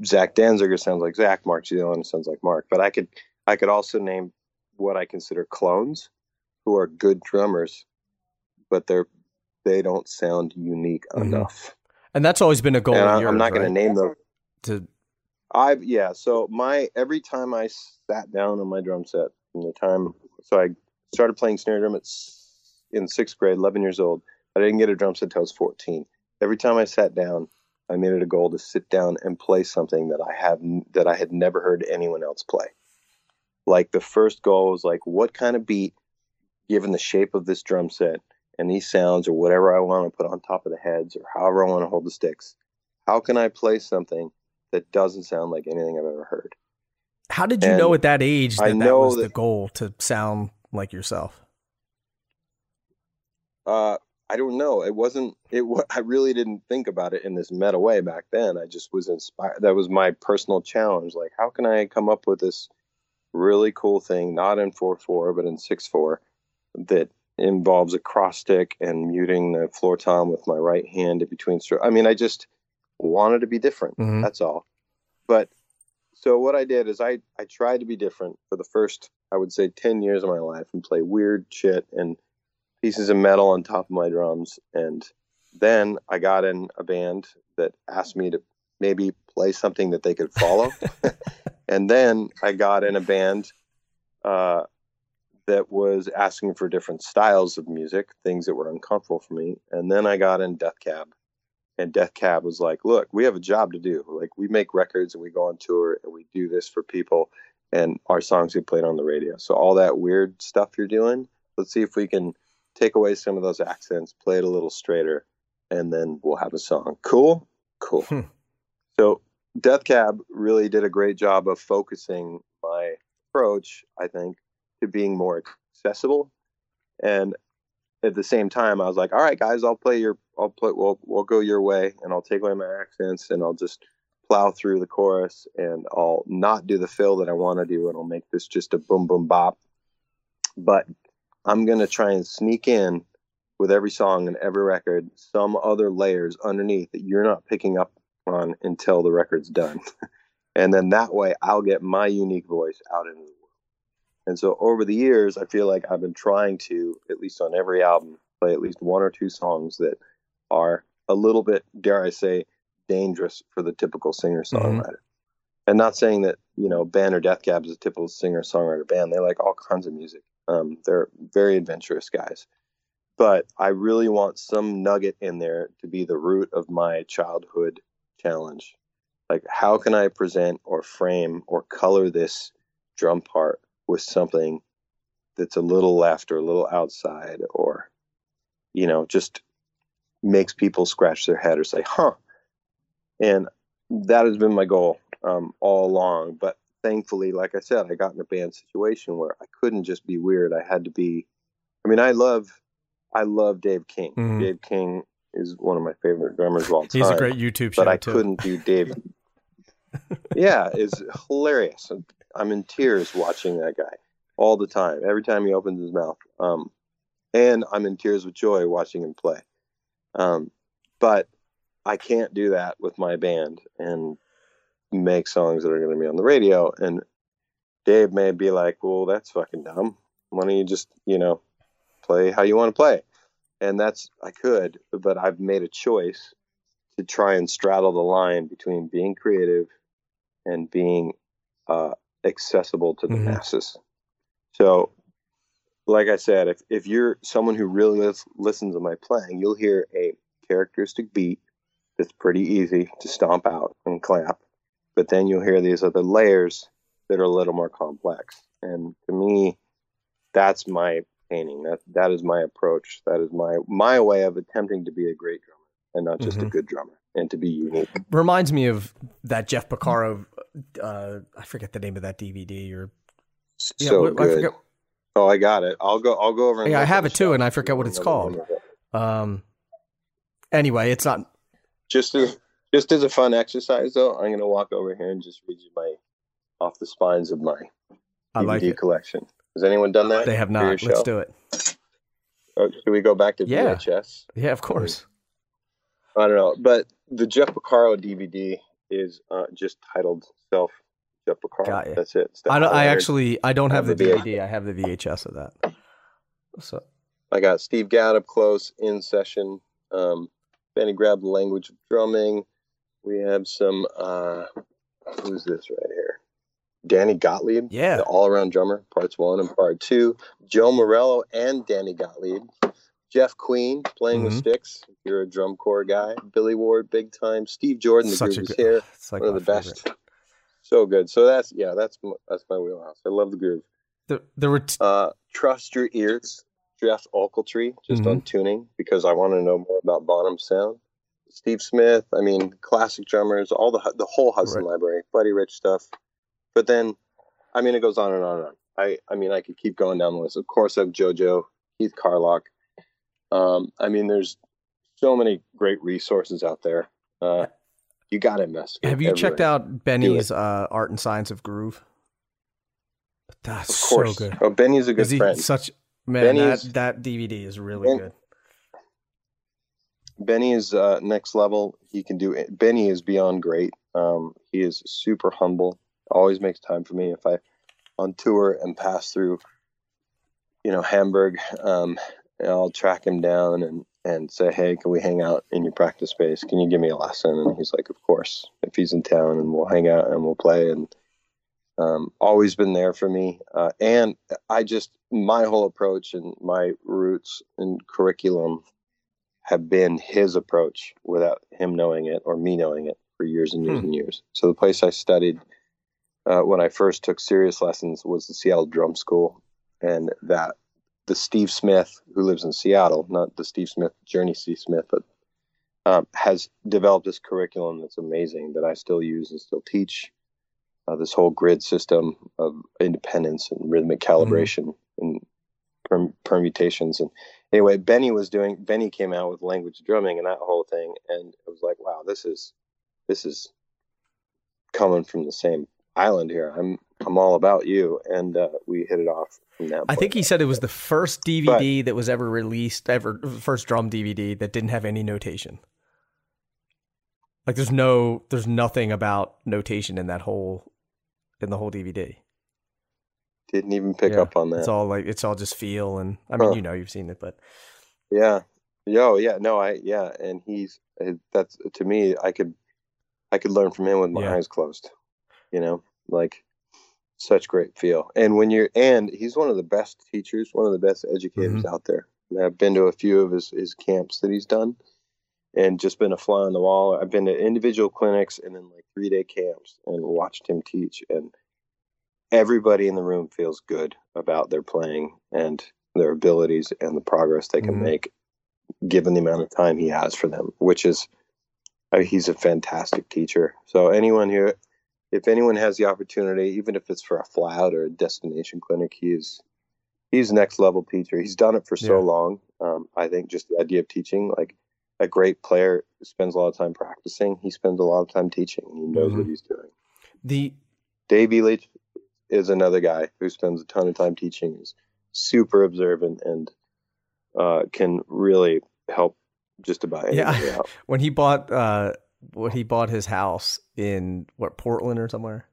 Zach Danziger sounds like Zach. Mark Zealand sounds like Mark. But I could I could also name what I consider clones, who are good drummers, but they're they don't sound unique mm-hmm. enough. And that's always been a goal. I, am not going to name them. To I've yeah. So my every time I sat down on my drum set from the time so I started playing snare drum at in sixth grade, 11 years old. I didn't get a drum set until I was 14. Every time I sat down, I made it a goal to sit down and play something that I have that I had never heard anyone else play. Like the first goal was like, what kind of beat, given the shape of this drum set and these sounds or whatever I want to put on top of the heads or however I want to hold the sticks, how can I play something that doesn't sound like anything I've ever heard? How did you and know at that age that, that was that, the goal to sound like yourself? Uh, I don't know. It wasn't. It. I really didn't think about it in this meta way back then. I just was inspired. That was my personal challenge. Like, how can I come up with this really cool thing, not in four four, but in six four, that involves a cross stick and muting the floor tom with my right hand in between strokes. I mean, I just wanted to be different. Mm-hmm. That's all. But so what I did is I I tried to be different for the first I would say ten years of my life and play weird shit and pieces of metal on top of my drums. And then I got in a band that asked me to maybe play something that they could follow. and then I got in a band uh, that was asking for different styles of music, things that were uncomfortable for me. And then I got in Death Cab. And Death Cab was like, look, we have a job to do. Like, we make records and we go on tour and we do this for people. And our songs get played on the radio. So, all that weird stuff you're doing, let's see if we can take away some of those accents, play it a little straighter, and then we'll have a song. Cool? Cool. Hmm. So Death Cab really did a great job of focusing my approach, I think, to being more accessible. And at the same time, I was like, all right, guys, I'll play your, I'll play, we'll, we'll go your way and I'll take away my accents and I'll just plow through the chorus and I'll not do the fill that I want to do and I'll make this just a boom, boom, bop. But I'm to try and sneak in with every song and every record some other layers underneath that you're not picking up on until the record's done. and then that way I'll get my unique voice out into the world. And so over the years, I feel like I've been trying to, at least on every album, play at least one or two songs that are a little bit, dare I say, dangerous for the typical singer songwriter. Mm-hmm. And not saying that, you know, Band or Death Cab is a typical singer songwriter band. They like all kinds of music. Um, they're very adventurous guys. But I really want some nugget in there to be the root of my childhood challenge. Like, how can I present or frame or color this drum part with something that's a little left or a little outside or, you know, just makes people scratch their head or say, huh. And that has been my goal um, all along. But thankfully, like I said, I got in a band situation where I couldn't just be weird. I had to be. I mean, I love, I love Dave King. Mm-hmm. Dave King is one of my favorite drummers of all time. He's a great YouTube But I too. couldn't do Dave. yeah, is hilarious. I'm in tears watching that guy all the time. Every time he opens his mouth, um, and I'm in tears with joy watching him play. Um, but I can't do that with my band, and make songs that are going to be on the radio. And Dave may be like, well, that's fucking dumb. Why don't you just, you know, play how you want to play? And that's, I could, but I've made a choice to try and straddle the line between being creative and being uh, accessible to the mm-hmm. masses. So, like I said, if, if you're someone who really lis- listens to my playing, you'll hear a characteristic beat that's pretty easy to stomp out and clap but then you'll hear these other layers that are a little more complex. And to me, that's my painting. That that is my approach. That is my my way of attempting to be a great drummer and not just mm-hmm. a good drummer and to be unique. Reminds me of that Jeff Porcaro. Uh, I forget the name of that DVD or so yeah, good. I forget. Oh, I got it. I'll go. I'll go over. yeah, I have it too, and I forget what it's called. Um. Anyway, it's not just as Just as a fun exercise, though, I'm going to walk over here and just read you my off the spines of my I DVD like it. collection. Has anyone done that? They have not. Let's do it. Oh, should we go back to Yeah. VHS? Yeah, of course. I don't know, but the Jeff Porcaro DVD is uh, just titled "Self Jeff Porcaro." Got ya. That's it. I don't. I actually. I don't have the have the DVD. I have the VHS of that. So I got Steve Gadd up close in session. Um, Benny Greb the language of drumming. We have some. Uh, who's this right here? Danny Gottlieb, Yeah. the all-around drummer, parts one and part two. Joe Morello and Danny Gottlieb. Jeff Queen playing with Mhm. sticks. If you're a drum corps guy. Billy Ward, big time. Steve Jordan, the such groove good. here. It's like one of the favorite. best. So good. So that's yeah, that's that's my wheelhouse. I love the groove. There, there were. T- Uh, trust your ears. Jeff Ocheltree, just Mm-hmm. on tuning because I want to know more about Bonham sound. Steve Smith, I mean, classic drummers, all the the whole Hudson Right. library, Buddy Rich stuff. But then, I mean, it goes on and on and on. I I mean, I could keep going down the list. Of course, I have JoJo, Keith Carlock. Um, I mean, there's so many great resources out there. Uh, you got to invest. have you checked out Benny's uh, Art and Science of Groove? That's Of course. so good. Oh, Benny's a good Is he friend. such man? That that DVD is really Ben- good. Benny is uh, next level. He can do it. Benny is beyond great. Um, he is super humble. Always makes time for me. If I on tour and pass through, you know, Hamburg, um, I'll track him down and and say, hey, can we hang out in your practice space? Can you give me a lesson? And he's like, of course. If he's in town, and we'll hang out and we'll play. And um, always been there for me. Uh, and I just my whole approach and my roots and curriculum have been his approach without him knowing it or me knowing it for years and years Hmm. and years. So the place I studied uh, when I first took serious lessons was the Seattle Drum School, and that the Steve Smith who lives in Seattle, not the Steve Smith Journey C. Smith, but um, has developed this curriculum that's amazing that I still use and still teach. Uh, this whole grid system of independence and rhythmic calibration and perm- permutations and anyway, Benny was doing. Benny came out with language drumming and that whole thing, and it was like, wow, this is this is coming from the same island here. I'm I'm all about you, and uh, we hit it off from that. I point. think he said it was the first DVD that was ever released, ever first drum DVD that didn't have any notation. Like there's no, there's nothing about notation in that whole, in the whole DVD. didn't even pick Yeah, up on that. It's all like it's all just feel, and I mean, Huh. you know, you've seen it, but Yeah. Yo, yeah, no, I yeah, and he's eh, that's to me I could I could learn from him with my Yeah. eyes closed. You know, like such great feel. And when you're and he's one of the best teachers, one of the best educators Mm-hmm. out there. And I've been to a few of his his camps that he's done and just been a fly on the wall. I've been to individual clinics and then like 3-day camps and watched him teach and everybody in the room feels good about their playing and their abilities and the progress they can Mhm. make given the amount of time he has for them which is I mean, he's a fantastic teacher so anyone here if anyone has the opportunity even if it's for a flat or a destination clinic he is he's next level teacher he's done it for so Yeah. long um, i think just the idea of teaching like a great player spends a lot of time practicing he spends a lot of time teaching he knows what Mhm. he's doing the Dave Elitch is another guy who spends a ton of time teaching, He's super observant, and uh, can really help just about Yeah. out. when he bought uh when he bought his house in what Portland or somewhere.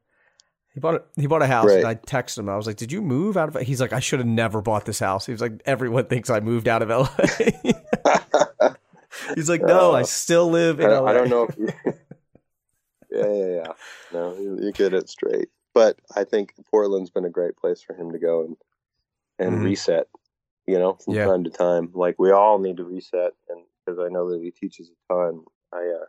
He bought a, he bought a house and I texted him. I was like, "Did you move out of it?" He's like, "I should have never bought this house." He was like, "Everyone thinks I moved out of LA." He's like, "No, I Uh, still live in I, LA." I don't know if you, yeah, yeah, yeah. No, you, you get it straight. But I think Portland's been a great place for him to go and and Mhm. reset. You know, from Yeah. time to time, like we all need to reset, and because I know that he teaches a ton, I uh,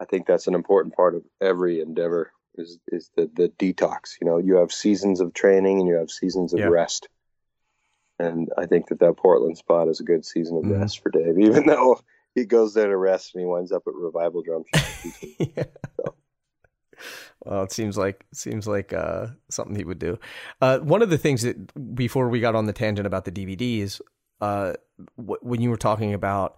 I think that's an important part of every endeavor is is the the detox. You know, you have seasons of training and you have seasons of Yeah. rest, and I think that that Portland spot is a good season of Mhm. rest for Dave, even though he goes there to rest and he winds up at Revival Drum Shop. yeah. Well, it seems like seems like uh, something he would do. Uh, one of the things that before we got on the tangent about the DVDs, uh, w- when you were talking about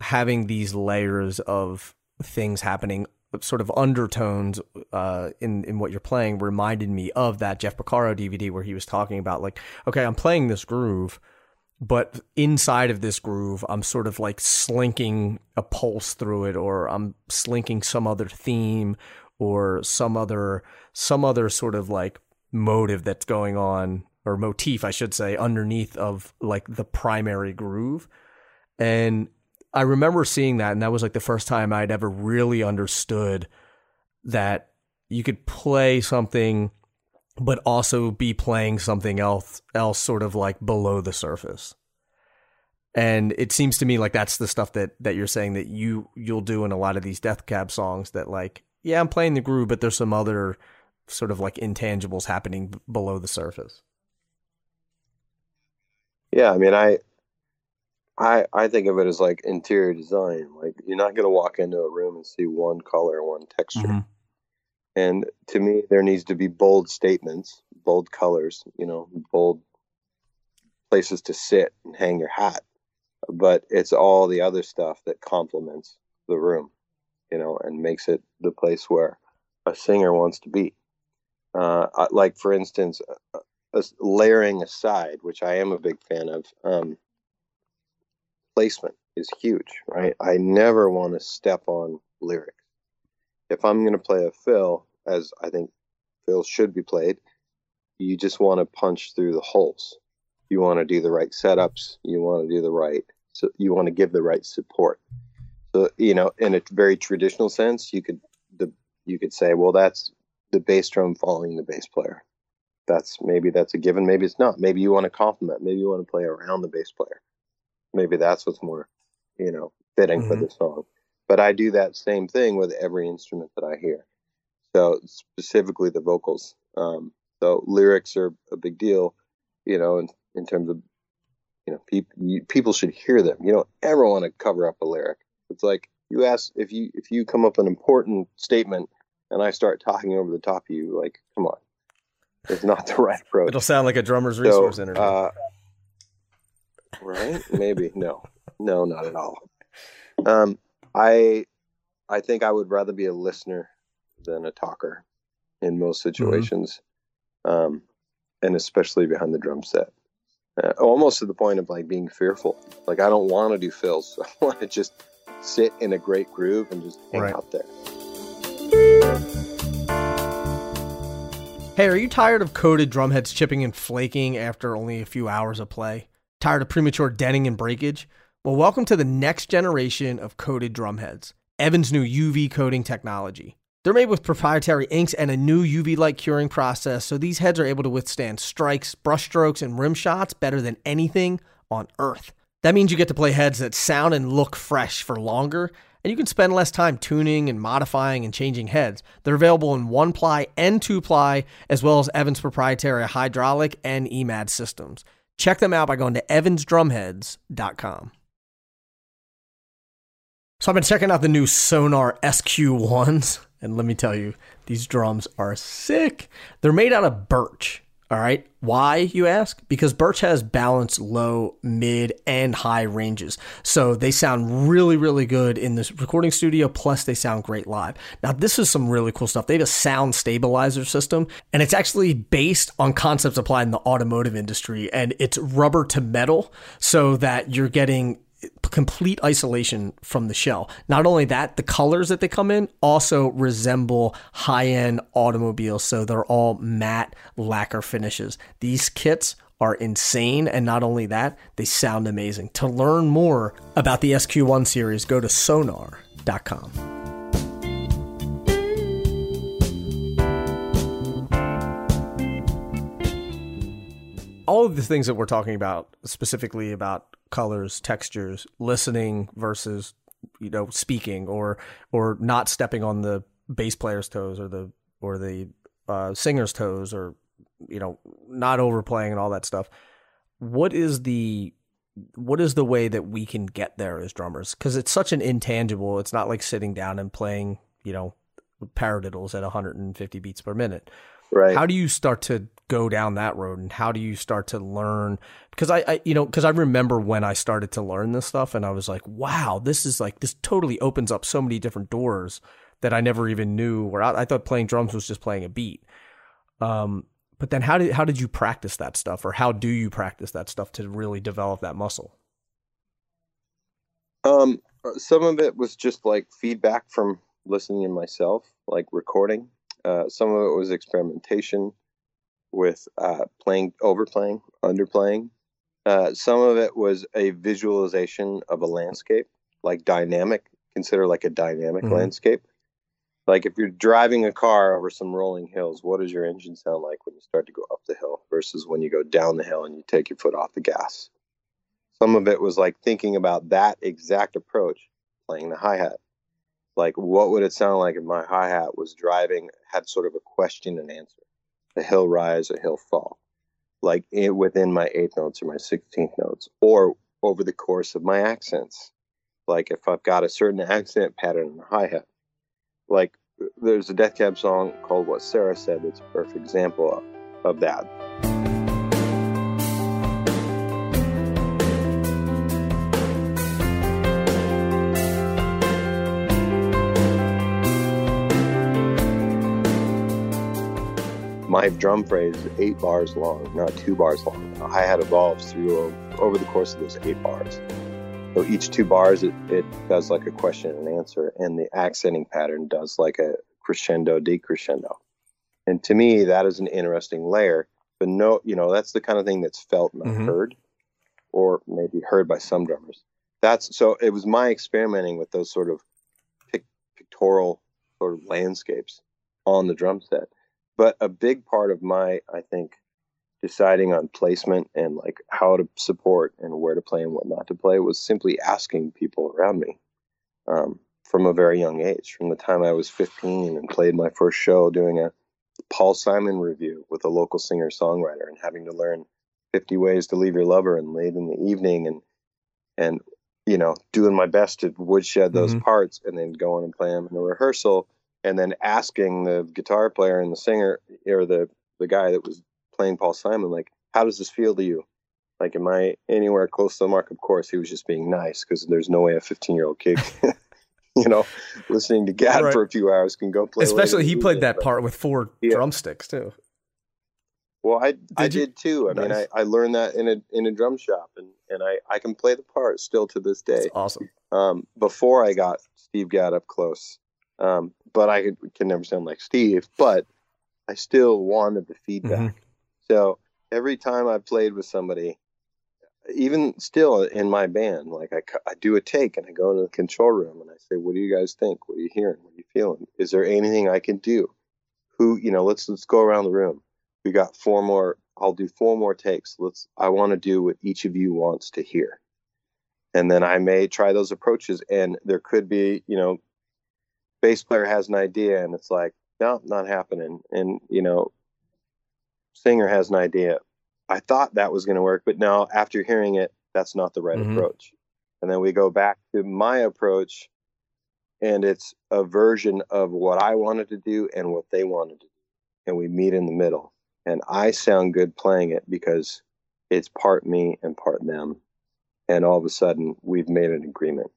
having these layers of things happening sort of undertones uh, in in what you're playing reminded me of that Jeff Porcaro DVD where he was talking about like, okay, I'm playing this groove, but inside of this groove, I'm sort of like slinking a pulse through it, or I'm slinking some other theme, or some other some other sort of like motive that's going on or motif, I should say, underneath of like the primary groove, and I remember seeing that, and that was like the first time I'd ever really understood that you could play something, but also be playing something else, else sort of like below the surface. And it seems to me like that's the stuff that that you're saying that you you'll do in a lot of these Death Cab songs. That like, yeah, I'm playing the groove, but there's some other sort of like intangibles happening below the surface. Yeah, I mean, I I I think of it as like interior design. Like you're not going to walk into a room and see one color, one texture. Mm-hmm. And to me, there needs to be bold statements, bold colors. You know, bold places to sit and hang your hat. But it's all the other stuff that complements the room, you know, and makes it the place where a singer wants to be. Uh, like for instance, uh, layering aside, which I am a big fan of. Um, placement is huge, right? I never want to step on lyrics. If I'm going to play a fill, as I think fills should be played, you just want to punch through the holes. You want to do the right setups. You want to do the right, so you want to give the right support. So you know, in a very traditional sense, you could the you could say, well, that's the bass drum following the bass player. That's maybe that's a given. Maybe it's not. Maybe you want to compliment. Maybe you want to play around the bass player maybe that's what's more, you know, fitting mm-hmm. for the song. But I do that same thing with every instrument that I hear. So specifically the vocals. Um, so lyrics are a big deal, you know, in, in terms of, you know, people people should hear them. You don't ever want to cover up a lyric. It's like you ask if you if you come up an important statement and I start talking over the top of you, like, come on, it's not the right approach. It'll sound like a drummer's resource so, interview. Uh, right? Maybe no, no, not at all. Um, I, I think I would rather be a listener than a talker in most mm-hmm. situations, mm-hmm. um, and especially behind the drum set. Uh, almost to the point of like being fearful. Like I don't want to do fills. I want to just sit in a great groove and just hang right. out there. Hey, are you tired of coated drumheads chipping and flaking after only a few hours of play? Tired of premature denting and breakage? Well, welcome to the next generation of coated drumheads, Evans' new UV coating technology. They're made with proprietary inks and a new UV light curing process, so these heads are able to withstand strikes, brushstrokes, and rim shots better than anything on Earth. That means you get to play heads that sound and look fresh for longer, and you can spend less time tuning and modifying and changing heads. They're available in one ply and two ply, as well as Evans' proprietary hydraulic and EMAD systems. Check them out by going to evansdrumheads.com. So I've been checking out the new Sonor SQ1s, and let me tell you, these drums are sick. They're made out of birch, all right. Why, you ask? Because Birch has balanced low, mid, and high ranges. So they sound really, really good in this recording studio, plus they sound great live. Now, this is some really cool stuff. They have a sound stabilizer system, and it's actually based on concepts applied in the automotive industry, and it's rubber to metal so that you're getting complete isolation from the shell. Not only that, the colors that they come in also resemble high end automobiles. So they're all matte lacquer finishes. These kits are insane. And not only that, they sound amazing. To learn more about the SQ1 series, go to sonor.com. all of the things that we're talking about, specifically about colors, textures, listening versus you know speaking or or not stepping on the bass player's toes or the or the uh, singer's toes or you know not overplaying and all that stuff. What is the what is the way that we can get there as drummers? Because it's such an intangible. It's not like sitting down and playing you know paradiddles at 150 beats per minute. Right. How do you start to go down that road and how do you start to learn? Because I, I you know because i remember when i started to learn this stuff and i was like wow this is like this totally opens up so many different doors that i never even knew where i, I thought playing drums was just playing a beat. Um but then how did how did you practice that stuff or how do you practice that stuff to really develop that muscle? Um some of it was just like feedback from listening to myself like recording. Uh, some of it was experimentation with uh, playing, overplaying, underplaying. Uh, some of it was a visualization of a landscape, like dynamic. Consider like a dynamic mm-hmm. landscape. Like if you're driving a car over some rolling hills, what does your engine sound like when you start to go up the hill versus when you go down the hill and you take your foot off the gas? Some of it was like thinking about that exact approach, playing the hi hat. Like, what would it sound like if my hi hat was driving, had sort of a question and answer? A hill rise, a hill fall, like it, within my eighth notes or my 16th notes, or over the course of my accents. Like if I've got a certain accent pattern in the hi hat, like there's a Death Cab song called What Sarah Said that's a perfect example of, of that. My drum phrase is eight bars long, not two bars long. Hi hat evolves through over the course of those eight bars. So each two bars, it, it does like a question and answer, and the accenting pattern does like a crescendo, decrescendo. And to me, that is an interesting layer. But no, you know, that's the kind of thing that's felt, not mm-hmm. heard, or maybe heard by some drummers. That's so. It was my experimenting with those sort of pictorial sort of landscapes on the drum set but a big part of my, I think, deciding on placement and like how to support and where to play and what not to play was simply asking people around me um, from a very young age. From the time I was 15 and played my first show doing a Paul Simon review with a local singer songwriter and having to learn 50 ways to leave your lover and late in the evening and and you know doing my best to woodshed those mm-hmm. parts and then going and play them in a rehearsal and then asking the guitar player and the singer or the the guy that was playing Paul Simon, like, how does this feel to you? Like, am I anywhere close to the mark? Of course, he was just being nice because there's no way a 15 year old kid, you know, listening to Gadd right. for a few hours can go play. Especially he played that part with four yeah. drumsticks too. Well, I did I you? did too. I nice. mean, I, I learned that in a in a drum shop, and and I I can play the part still to this day. That's awesome. Um, before I got Steve Gadd up close, um, but I can never sound like Steve. But I still wanted the feedback. Mm-hmm. So every time I played with somebody, even still in my band, like I, I do a take and I go into the control room and I say, "What do you guys think? What are you hearing? What are you feeling? Is there anything I can do? Who, you know, let's let's go around the room. We got four more. I'll do four more takes. Let's. I want to do what each of you wants to hear." And then I may try those approaches, and there could be, you know, bass player has an idea and it's like, no, not happening. And, you know, singer has an idea. I thought that was going to work, but now after hearing it, that's not the right mm-hmm. approach. And then we go back to my approach, and it's a version of what I wanted to do and what they wanted to do. And we meet in the middle. And I sound good playing it because it's part me and part them. And all of a sudden, we've made an agreement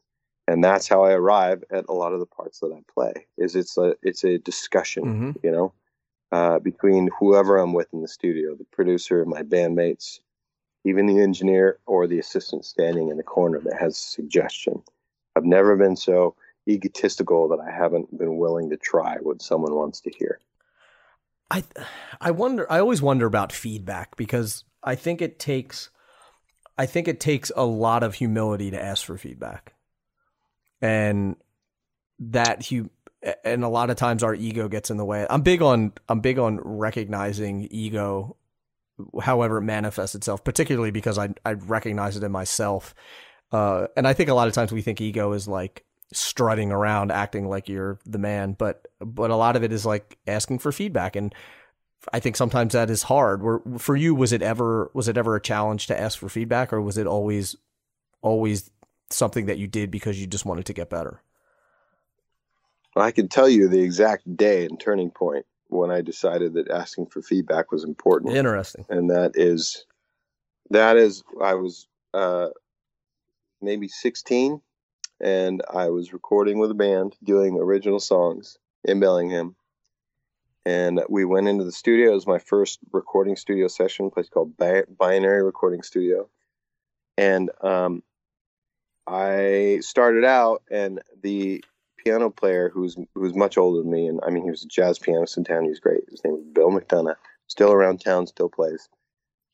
and that's how I arrive at a lot of the parts that I play. Is it's a it's a discussion, mm-hmm. you know, uh, between whoever I'm with in the studio, the producer, my bandmates, even the engineer or the assistant standing in the corner that has a suggestion. I've never been so egotistical that I haven't been willing to try what someone wants to hear. I I wonder I always wonder about feedback because I think it takes I think it takes a lot of humility to ask for feedback and that you and a lot of times our ego gets in the way. I'm big on I'm big on recognizing ego however it manifests itself, particularly because I I recognize it in myself. Uh, and I think a lot of times we think ego is like strutting around acting like you're the man, but but a lot of it is like asking for feedback and I think sometimes that is hard. Were, for you was it ever was it ever a challenge to ask for feedback or was it always always something that you did because you just wanted to get better? I can tell you the exact day and turning point when I decided that asking for feedback was important. Interesting. And that is, that is, I was uh, maybe 16 and I was recording with a band doing original songs in Bellingham. And we went into the studio. It was my first recording studio session, a place called Binary Recording Studio. And um, I started out, and the piano player who's who's much older than me, and I mean he was a jazz pianist in town. He was great. His name was Bill McDonough. Still around town, still plays.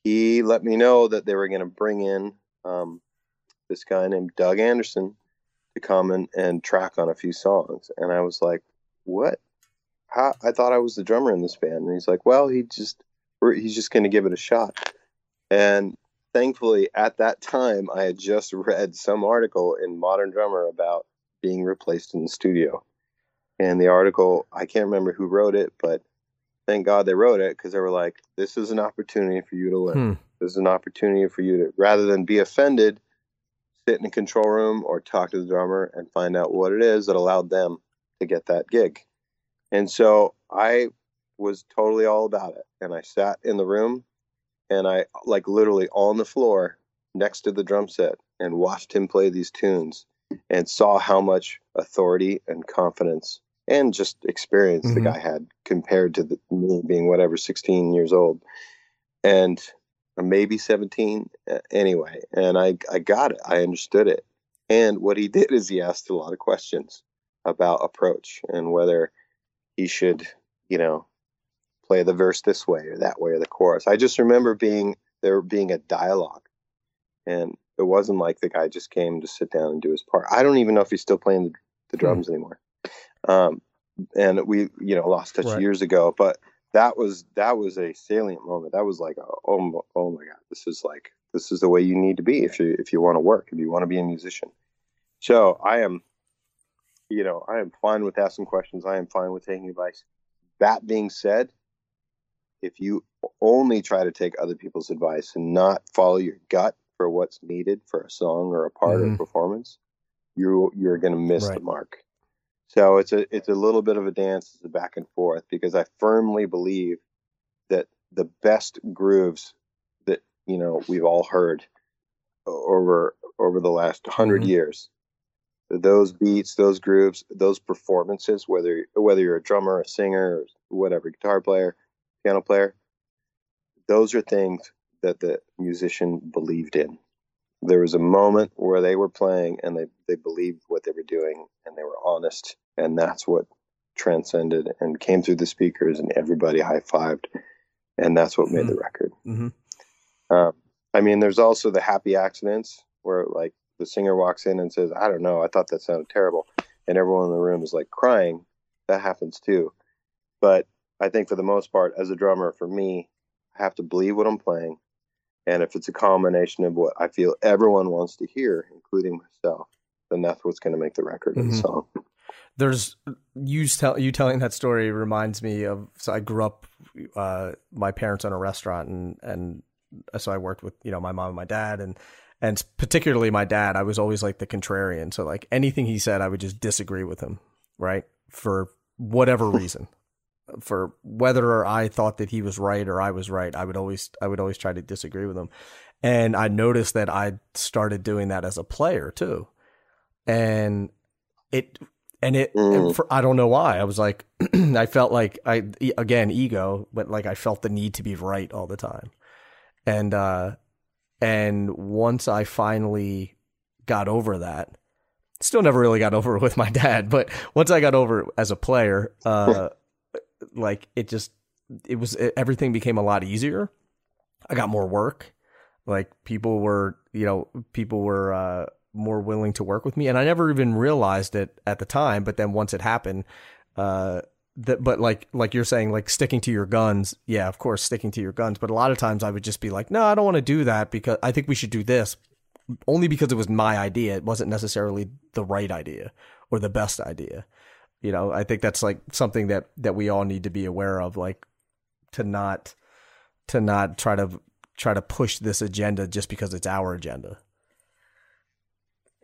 He let me know that they were going to bring in um, this guy named Doug Anderson to come and, and track on a few songs, and I was like, "What? How? I thought I was the drummer in this band." And he's like, "Well, he just he's just going to give it a shot." And thankfully, at that time, I had just read some article in Modern Drummer about being replaced in the studio. And the article, I can't remember who wrote it, but thank God they wrote it because they were like, this is an opportunity for you to learn. Hmm. This is an opportunity for you to, rather than be offended, sit in a control room or talk to the drummer and find out what it is that allowed them to get that gig. And so I was totally all about it. And I sat in the room and I, like, literally on the floor next to the drum set and watched him play these tunes and saw how much authority and confidence and just experience mm-hmm. the guy had compared to the, me being whatever 16 years old and maybe 17 anyway and I, I got it i understood it and what he did is he asked a lot of questions about approach and whether he should you know play the verse this way or that way or the chorus i just remember being there being a dialogue and it wasn't like the guy just came to sit down and do his part. I don't even know if he's still playing the, the hmm. drums hmm. anymore. Um, and we, you know, lost touch right. years ago. But that was that was a salient moment. That was like, oh, oh my god, this is like this is the way you need to be if you if you want to work, if you want to be a musician. So I am, you know, I am fine with asking questions. I am fine with taking advice. That being said, if you only try to take other people's advice and not follow your gut for what's needed for a song or a part mm-hmm. of a performance, you you're going to miss right. the mark. So it's a it's a little bit of a dance, it's a back and forth because I firmly believe that the best grooves that you know we've all heard over over the last 100 mm-hmm. years those beats those grooves those performances whether whether you're a drummer a singer or whatever guitar player piano player those are things that the musician believed in. There was a moment where they were playing and they, they believed what they were doing and they were honest. And that's what transcended and came through the speakers and everybody high fived. And that's what made the hmm. record. Mm-hmm. Um, I mean, there's also the happy accidents where like the singer walks in and says, I don't know, I thought that sounded terrible. And everyone in the room is like crying. That happens too. But I think for the most part, as a drummer, for me, I have to believe what I'm playing. And if it's a combination of what I feel everyone wants to hear, including myself, then that's what's going to make the record mm-hmm. and song. There's you tell you telling that story reminds me of so I grew up uh, my parents own a restaurant and and so I worked with you know my mom and my dad and and particularly my dad I was always like the contrarian so like anything he said I would just disagree with him right for whatever reason for whether I thought that he was right or I was right, I would always I would always try to disagree with him. And I noticed that I started doing that as a player too. And it and it mm. and for, I don't know why. I was like I felt like I again ego, but like I felt the need to be right all the time. And uh and once I finally got over that, still never really got over it with my dad, but once I got over it as a player, uh like it just it was it, everything became a lot easier. I got more work. Like people were, you know, people were uh, more willing to work with me, and I never even realized it at the time. But then once it happened, uh, that but like like you're saying, like sticking to your guns. Yeah, of course, sticking to your guns. But a lot of times I would just be like, no, I don't want to do that because I think we should do this. Only because it was my idea. It wasn't necessarily the right idea or the best idea you know i think that's like something that that we all need to be aware of like to not to not try to try to push this agenda just because it's our agenda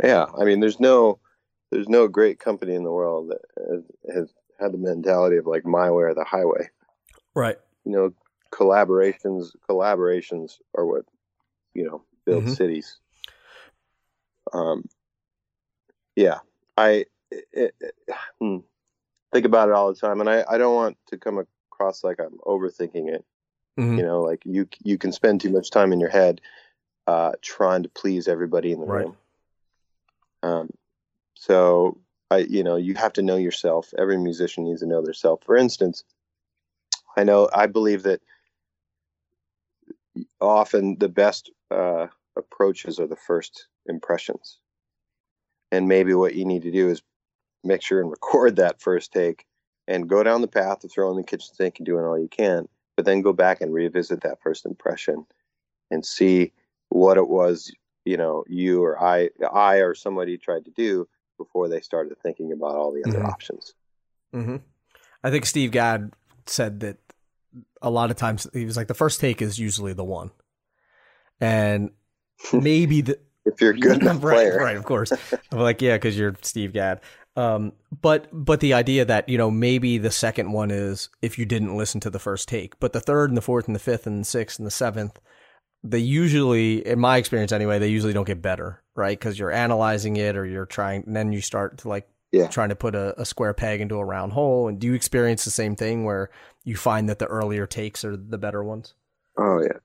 yeah i mean there's no there's no great company in the world that has, has had the mentality of like my way or the highway Right. You know, collaborations collaborations are what you know build mm-hmm. cities. Um. Yeah, I it, it, hmm, think about it all the time, and I I don't want to come across like I'm overthinking it. Mm-hmm. You know, like you you can spend too much time in your head uh, trying to please everybody in the right. room. Um, so I, you know, you have to know yourself. Every musician needs to know their self. For instance, I know I believe that often the best uh, approaches are the first impressions, and maybe what you need to do is make sure and record that first take and go down the path of throwing the kitchen sink and doing all you can, but then go back and revisit that first impression and see what it was you know you or I I or somebody tried to do before they started thinking about all the other mm-hmm. options. Mm-hmm. I think Steve Gadd said that a lot of times he was like the first take is usually the one, and maybe the if you're a good enough right, player, right? Of course, I'm like yeah, because you're Steve Gadd. Um, but but the idea that you know maybe the second one is if you didn't listen to the first take, but the third and the fourth and the fifth and the sixth and the seventh they usually, in my experience anyway, they usually don't get better, right? Because you're analyzing it or you're trying, and then you start to like yeah. trying to put a, a, square peg into a round hole. And do you experience the same thing where you find that the earlier takes are the better ones? Oh yeah.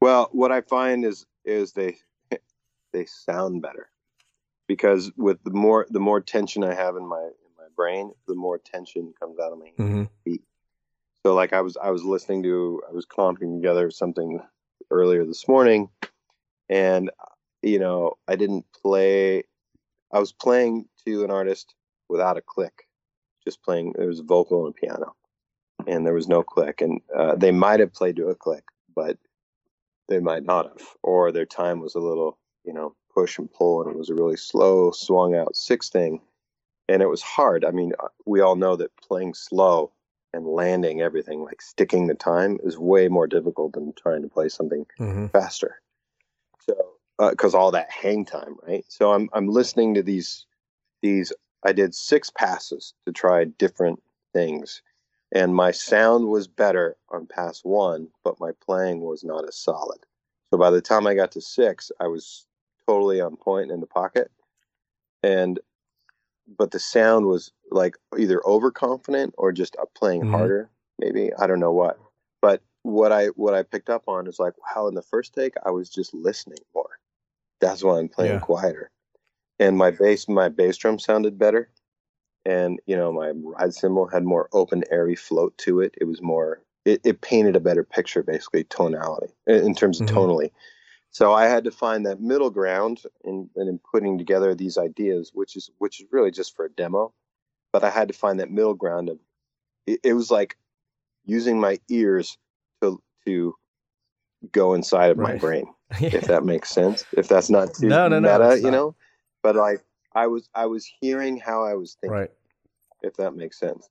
Well, what I find is is they they sound better because with the more the more tension I have in my in my brain, the more tension comes out of my mm-hmm. feet. So like I was I was listening to I was comping together something earlier this morning, and you know I didn't play. I was playing to an artist without a click, just playing. There was a vocal and a piano, and there was no click. And uh, they might have played to a click, but they might not have, or their time was a little, you know, push and pull, and it was a really slow, swung out six thing, and it was hard. I mean, uh, we all know that playing slow and landing everything, like sticking the time, is way more difficult than trying to play something mm-hmm. faster. So, because uh, all that hang time, right? So I'm I'm listening to these these. I did six passes to try different things, and my sound was better on pass one, but my playing was not as solid. So by the time I got to six, I was totally on point in the pocket, and but the sound was like either overconfident or just playing mm-hmm. harder. Maybe I don't know what, but what I what I picked up on is like wow. In the first take, I was just listening more. That's why I'm playing yeah. quieter, and my bass my bass drum sounded better, and you know my ride cymbal had more open airy float to it. It was more it, it painted a better picture basically tonality in terms of mm-hmm. tonally so I had to find that middle ground in, in putting together these ideas, which is which is really just for a demo. But I had to find that middle ground of it, it was like using my ears to to go inside of right. my brain, yeah. if that makes sense. If that's not too no, no, meta, no, you know. But like I was I was hearing how I was thinking, right. if that makes sense.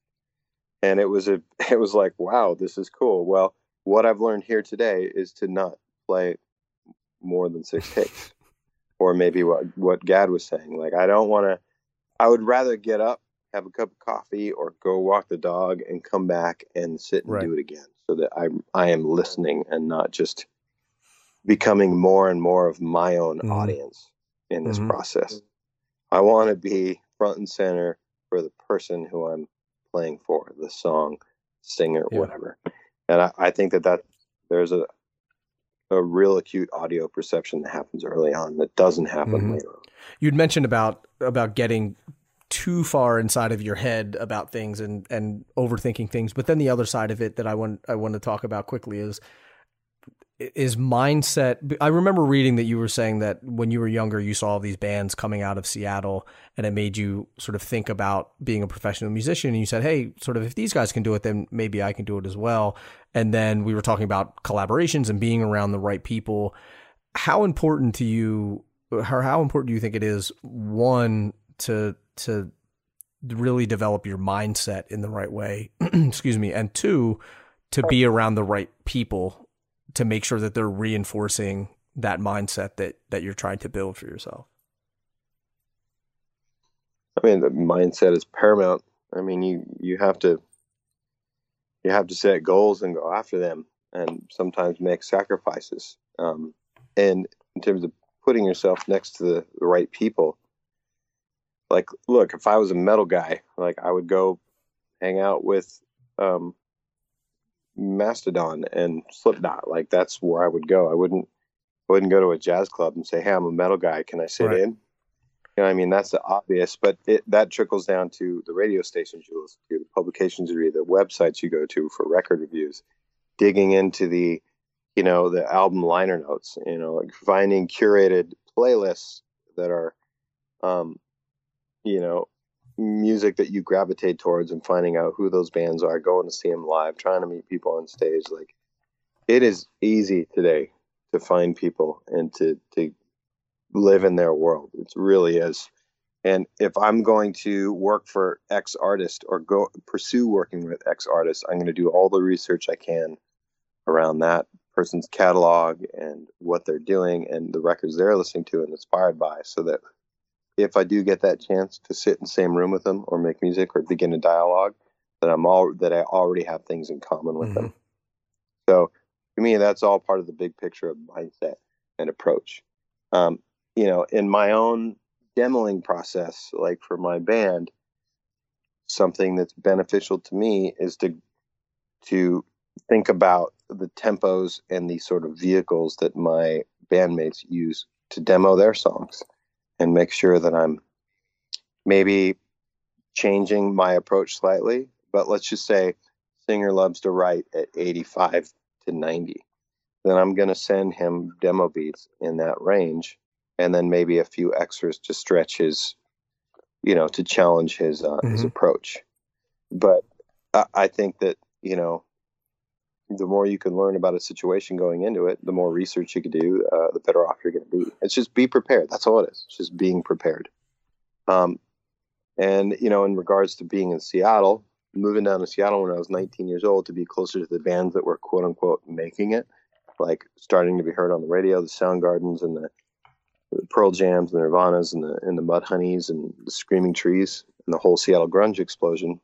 And it was a it was like, wow, this is cool. Well, what I've learned here today is to not play more than six takes. or maybe what what Gadd was saying. Like I don't want to. I would rather get up, have a cup of coffee, or go walk the dog and come back and sit and right. do it again, so that I I am listening and not just becoming more and more of my own mm-hmm. audience in this mm-hmm. process. I want to be front and center for the person who I'm playing for, the song, singer, yeah. whatever. And I, I think that that there's a a real acute audio perception that happens early on that doesn't happen mm-hmm. later on. You'd mentioned about about getting too far inside of your head about things and and overthinking things, but then the other side of it that I want I want to talk about quickly is is mindset. I remember reading that you were saying that when you were younger, you saw all these bands coming out of Seattle and it made you sort of think about being a professional musician. And you said, Hey, sort of, if these guys can do it, then maybe I can do it as well. And then we were talking about collaborations and being around the right people. How important to you, or how important do you think it is, one, to, to really develop your mindset in the right way? Excuse me. And two, to be around the right people to make sure that they're reinforcing that mindset that that you're trying to build for yourself? I mean, the mindset is paramount. I mean, you you have to you have to set goals and go after them, and sometimes make sacrifices. Um, and in terms of putting yourself next to the, the right people, like, look, if I was a metal guy, like I would go hang out with um, Mastodon and Slipknot. Like that's where I would go. I wouldn't I wouldn't go to a jazz club and say, "Hey, I'm a metal guy. Can I sit right. in?" You know, I mean, that's the obvious, but it, that trickles down to the radio stations you listen to, the publications you read, the websites you go to for record reviews, digging into the, you know, the album liner notes. You know, like finding curated playlists that are, um, you know, music that you gravitate towards and finding out who those bands are, going to see them live, trying to meet people on stage. Like it is easy today to find people and to, to live in their world. It really is. And if I'm going to work for X artist or go pursue working with X artist, I'm going to do all the research I can around that person's catalog and what they're doing and the records they're listening to and inspired by so that if I do get that chance to sit in the same room with them or make music or begin a dialogue, that I'm all that I already have things in common with mm-hmm. them. So to me, that's all part of the big picture of mindset and approach. Um, you know, in my own demoing process, like for my band, something that's beneficial to me is to to think about the tempos and the sort of vehicles that my bandmates use to demo their songs and make sure that I'm maybe changing my approach slightly. But let's just say singer loves to write at 85 to 90. Then I'm going to send him demo beats in that range and then maybe a few extras to stretch his, you know, to challenge his, uh, mm-hmm. his approach. But I, I think that, you know, the more you can learn about a situation going into it, the more research you can do, uh, the better off you're going to be. It's just be prepared. That's all it is. It's just being prepared. Um, and you know, in regards to being in Seattle, moving down to Seattle when I was 19 years old to be closer to the bands that were quote unquote making it, like starting to be heard on the radio, the Soundgardens and the, the Pearl Jams, and the Nirvanas, and the and the Mudhoneys and the Screaming Trees and the whole Seattle grunge explosion.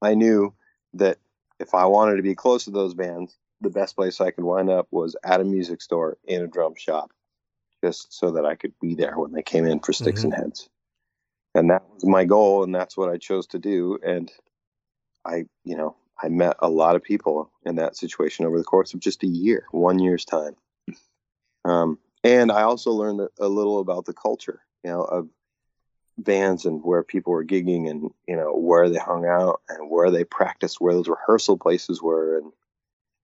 I knew that if I wanted to be close to those bands, the best place I could wind up was at a music store in a drum shop, just so that I could be there when they came in for sticks mm-hmm. and heads. And that was my goal, and that's what I chose to do. And I, you know, I met a lot of people in that situation over the course of just a year, one year's time. Um, and I also learned a little about the culture, you know, of bands and where people were gigging and you know where they hung out and where they practiced where those rehearsal places were. And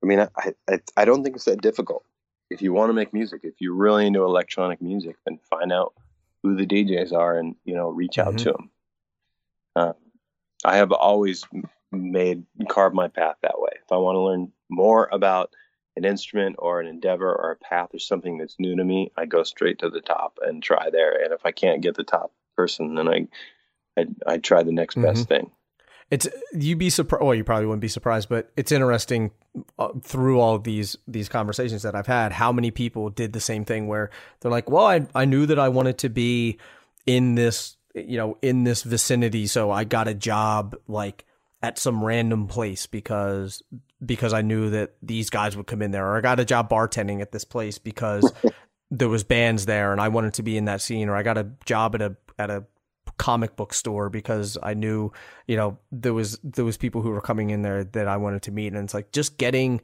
i mean i i, I don't think it's that difficult. If you want to make music if you're really into electronic music then find out who the djs are and you know reach out mm-hmm. to them uh, i have always made carved my path that way. If i want to learn more about an instrument or an endeavor or a path or something that's new to me i go straight to the top and try there. And if i can't get the top person, and I I I try the next mm-hmm. best thing. It's you'd be surprised. Well, you probably wouldn't be surprised, but it's interesting uh, through all these these conversations that I've had. How many people did the same thing where they're like, "Well, I I knew that I wanted to be in this, you know, in this vicinity, so I got a job like at some random place because because I knew that these guys would come in there, or I got a job bartending at this place because there was bands there and I wanted to be in that scene, or I got a job at a at a comic book store because I knew, you know, there was there was people who were coming in there that I wanted to meet and it's like just getting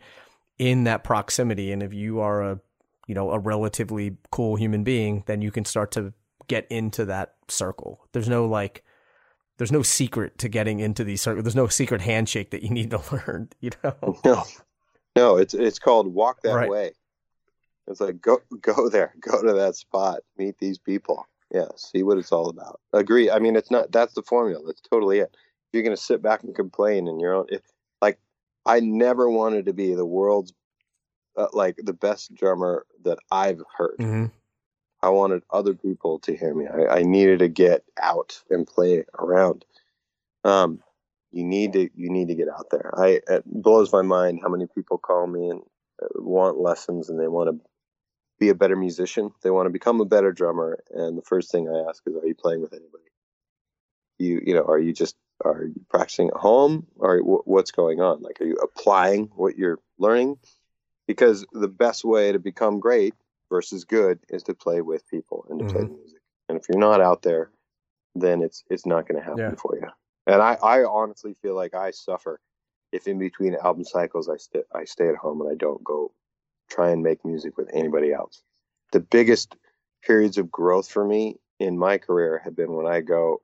in that proximity and if you are a you know, a relatively cool human being, then you can start to get into that circle. There's no like there's no secret to getting into these circles. There's no secret handshake that you need to learn, you know. No. No, it's it's called walk that right. way. It's like go go there, go to that spot, meet these people yeah see what it's all about. Agree i mean it's not that's the formula that's totally it. You're going to sit back and complain and you're if, like i never wanted to be the world's uh, like the best drummer that i've heard. Mm-hmm. i wanted other people to hear me. I, I, needed to get out and play around. Um you need to you need to get out there. I it blows my mind how many people call me and uh, want lessons and they want to be a better musician. They want to become a better drummer. And the first thing I ask is, are you playing with anybody? You, you know, are you just, are you practicing at home or what's going on like are you applying what you're learning because the best way to become great versus good is to play with people and to mm-hmm. play music and if you're not out there then it's it's not going to happen yeah. for you and I, I honestly feel like i suffer if in between album cycles i stay i stay at home and i don't go try and make music with anybody else the biggest periods of growth for me in my career have been when i go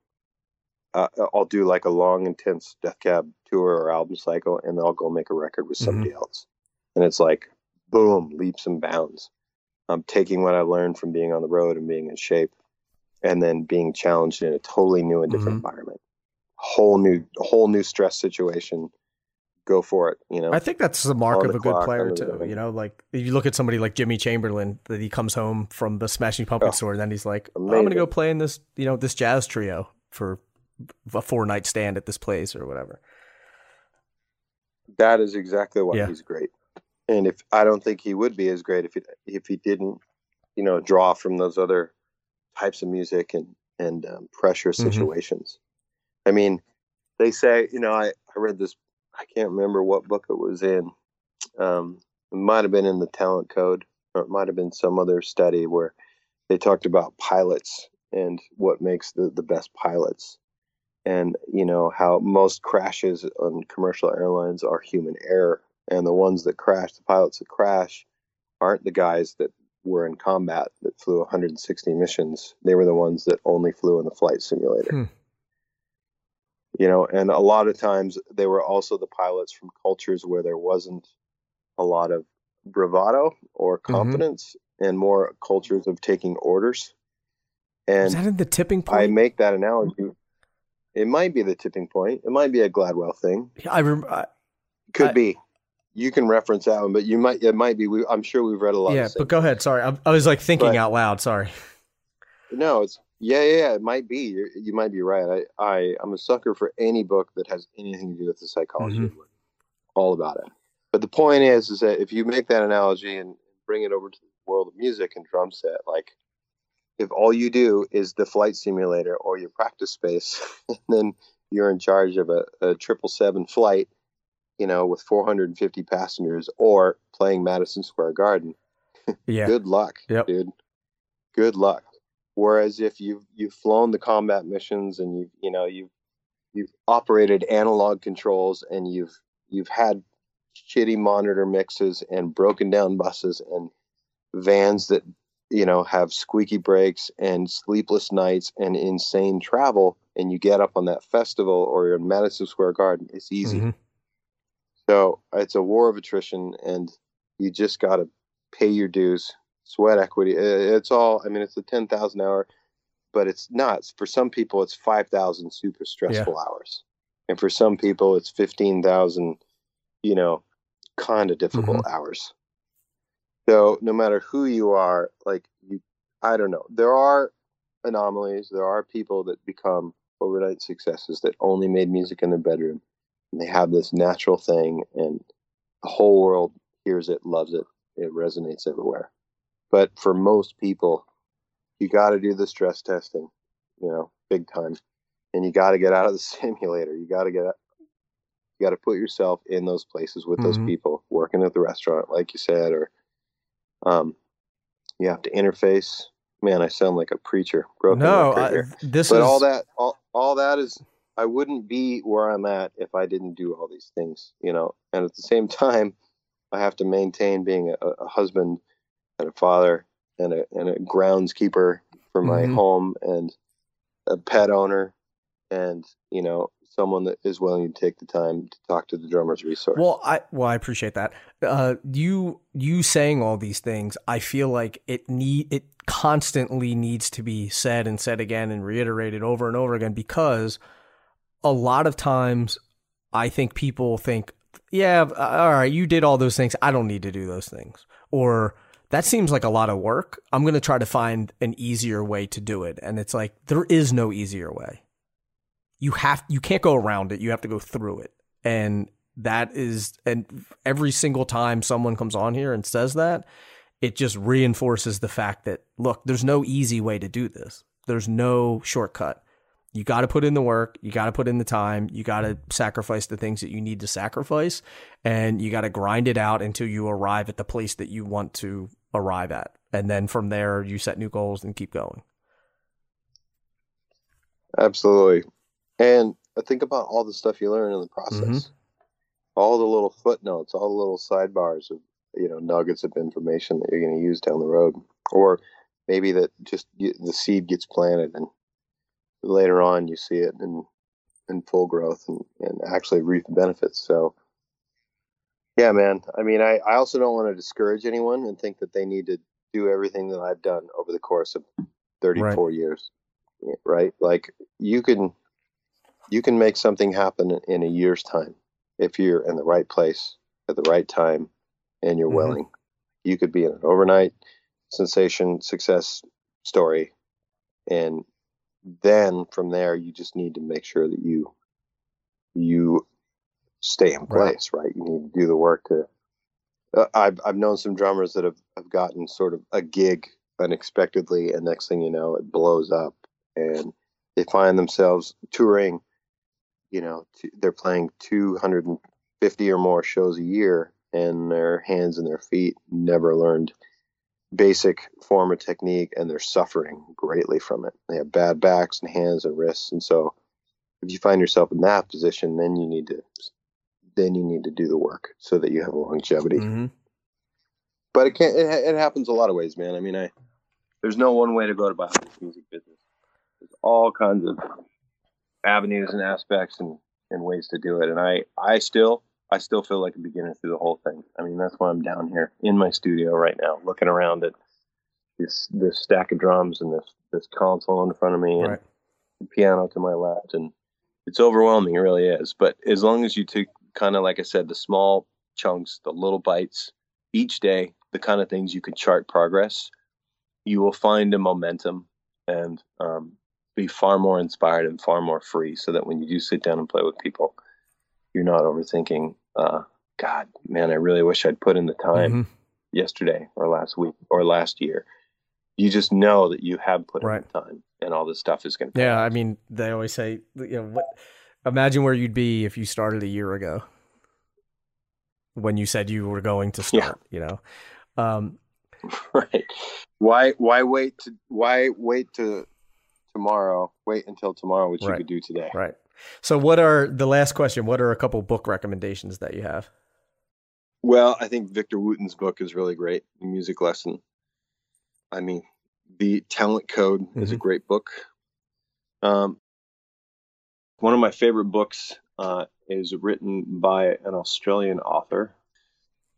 uh, I'll do like a long, intense Death Cab tour or album cycle, and then I'll go make a record with somebody mm-hmm. else. And it's like, boom, leaps and bounds. I'm taking what I learned from being on the road and being in shape, and then being challenged in a totally new and different mm-hmm. environment, whole new, whole new stress situation. Go for it. You know, I think that's the mark of a good player too. You know, like if you look at somebody like Jimmy Chamberlin, that he comes home from the Smashing Pumpkins oh, tour, and then he's like, oh, "I'm going to go play in this, you know, this jazz trio for a four night stand at this place or whatever. That is exactly why yeah. he's great. And if I don't think he would be as great if he if he didn't, you know, draw from those other types of music and and um, pressure mm-hmm. situations. Mm-hmm. I mean, they say, you know, I I read this. I can't remember what book it was in. Um, it might have been in the Talent Code, or it might have been some other study where they talked about pilots and what makes the the best pilots and you know how most crashes on commercial airlines are human error and the ones that crash the pilots that crash aren't the guys that were in combat that flew 160 missions they were the ones that only flew in the flight simulator hmm. You know and a lot of times they were also the pilots from cultures where there wasn't a lot of bravado or mm-hmm. confidence mm-hmm. and more cultures of taking orders and is that in the tipping point i make that analogy it might be the tipping point. It might be a Gladwell thing. I remember. Could I, be. You can reference that one, but you might. It might be. We, I'm sure we've read a lot. Yeah, but go ahead. Sorry, I, I was like thinking but, out loud. Sorry. No, it's yeah, yeah. yeah it might be. You're, you might be right. I, I, I'm a sucker for any book that has anything to do with the psychology. Mm-hmm. All about it. But the point is, is that if you make that analogy and bring it over to the world of music and drum set, like if all you do is the flight simulator or your practice space, and then you're in charge of a triple seven flight, you know, with 450 passengers, or playing Madison Square Garden, yeah, good luck, yep. dude. Good luck. Whereas if you've you've flown the combat missions and you you know you've you've operated analog controls and you've you've had shitty monitor mixes and broken down buses and vans that you know, have squeaky brakes and sleepless nights and insane travel, and you get up on that festival or you're in Madison Square Garden, it's easy. Mm-hmm. So it's a war of attrition, and you just got to pay your dues, sweat equity. It's all, I mean, it's a 10,000 hour, but it's not. For some people, it's 5,000 super stressful yeah. hours. And for some people, it's 15,000, you know, kind of difficult mm-hmm. hours. So no matter who you are, like you, I don't know. There are anomalies. There are people that become overnight successes that only made music in their bedroom, and they have this natural thing, and the whole world hears it, loves it. It resonates everywhere. But for most people, you got to do the stress testing, you know, big time, and you got to get out of the simulator. You got to get you got to put yourself in those places with mm-hmm. those people working at the restaurant like you said or um, you have to interface. Man, I sound like a preacher. no, I, this but is all that. All, all that is. I wouldn't be where I'm at if I didn't do all these things. You know, and at the same time, I have to maintain being a, a husband and a father and a and a groundskeeper for my mm-hmm. home and a pet owner and you know someone that is willing to take the time to talk to the drummers resource. Well, I well I appreciate that. Uh, you you saying all these things, I feel like it need it constantly needs to be said and said again and reiterated over and over again because a lot of times I think people think, yeah, all right, you did all those things. I don't need to do those things. Or that seems like a lot of work. I'm going to try to find an easier way to do it. And it's like, there is no easier way you have you can't go around it. You have to go through it. And that is and every single time someone comes on here and says that, it just reinforces the fact that look, there's no easy way to do this. There's no shortcut. You got to put in the work. You got to put in the time. You got to sacrifice the things that you need to sacrifice, and you got to grind it out until you arrive at the place that you want to arrive at. And then from there, you set new goals and keep going. Absolutely. And think about all the stuff you learn in the process. Mm-hmm. All the little footnotes, all the little sidebars of you know nuggets of information that you're going to use down the road, or maybe that just the seed gets planted and later on you see it in in full growth and, and actually reap the benefits. So yeah, man. I mean, I, I also don't want to discourage anyone and think that they need to do everything that I've done over the course of 34 right. years. Right? Like you can you can make something happen in a year's time if you're in the right place at the right time and you're mm-hmm. willing. You could be an overnight sensation success story and then from there you just need to make sure that you you stay in place right, right? you need to do the work to uh, I've, I've known some drummers that have, have gotten sort of a gig unexpectedly and next thing you know it blows up and they find themselves touring you know they're playing 250 or more shows a year and their hands and their feet never learned basic form of technique and they're suffering greatly from it. They have bad backs and hands and wrists. And so if you find yourself in that position, then you need to then you need to do the work so that you have longevity. Mm-hmm. But it can it, it, happens a lot of ways, man. I mean, I there's no one way to go about this music business. There's all kinds of avenues and aspects and, and ways to do it. And I I still I still feel like a beginner through the whole thing. I mean, that's why I'm down here in my studio right now, looking around at this this stack of drums and this this console in front of me and the piano to my left, and it's overwhelming. It really is. But as long as you take kind of like I said, the small chunks, the little bites each day, the kind of things you can chart progress, you will find a momentum and um, be far more inspired and far more free. So that when you do sit down and play with people, you're not overthinking uh, God, man, I really wish I'd put in the time mm-hmm. yesterday or last week or last year. You just know that you have put right. in the time, and all this stuff is going to. Yeah, out. I mean, they always say, you know, what, imagine where you'd be if you started a year ago when you said you were going to start. Yeah. You know, um, right? Why? Why wait to? Why wait to tomorrow? Wait until tomorrow, which right. you could do today. Right. So, what are the last question? What are a couple book recommendations that you have? Well, I think Victor Wooten's book is really great. The music lesson. I mean, the Talent Code mm-hmm. is a mm-hmm. great book. Um, one of my favorite books uh, is written by an Australian author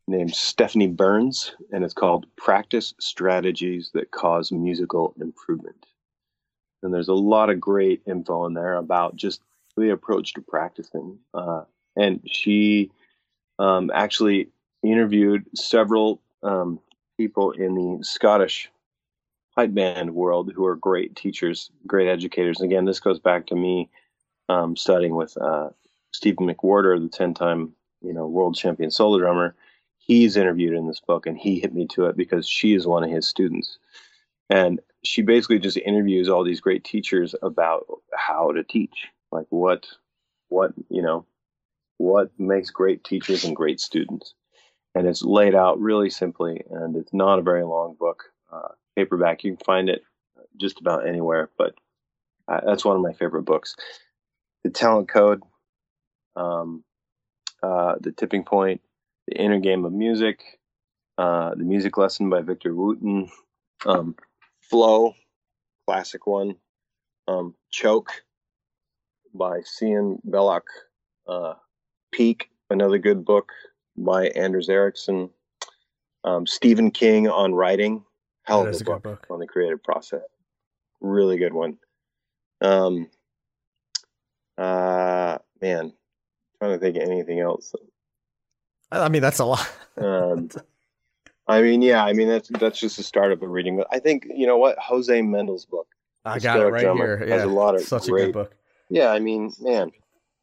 named Stephanie Burns, and it's called Practice Strategies That Cause Musical Improvement. And there's a lot of great info in there about just the approach to practicing. Uh, and she um, actually interviewed several um, people in the Scottish pipe band world who are great teachers, great educators. And again, this goes back to me um, studying with uh, Steven McWhirter, the ten-time you know world champion solo drummer. He's interviewed in this book, and he hit me to it because she is one of his students. And she basically just interviews all these great teachers about how to teach like what what you know what makes great teachers and great students? And it's laid out really simply and it's not a very long book. Uh, paperback you can find it just about anywhere but that's one of my favorite books. The talent code um, uh, the tipping point the inner game of music uh, the music lesson by victor wooten um, flow classic one um, choke by Sian Beilock. Uh, Peak, another good book by Anders Ericsson. Um, Stephen King on writing, hell of a book, book, on the creative process. Really good one. Um, uh, man, trying to think of anything else. I mean, that's a lot. um, I mean, yeah, I mean that's that's just the start of a reading. I think you know what Jose Mendel's book. I got it right here. Yeah, has a lot of such great, a good book. Yeah, I mean, man,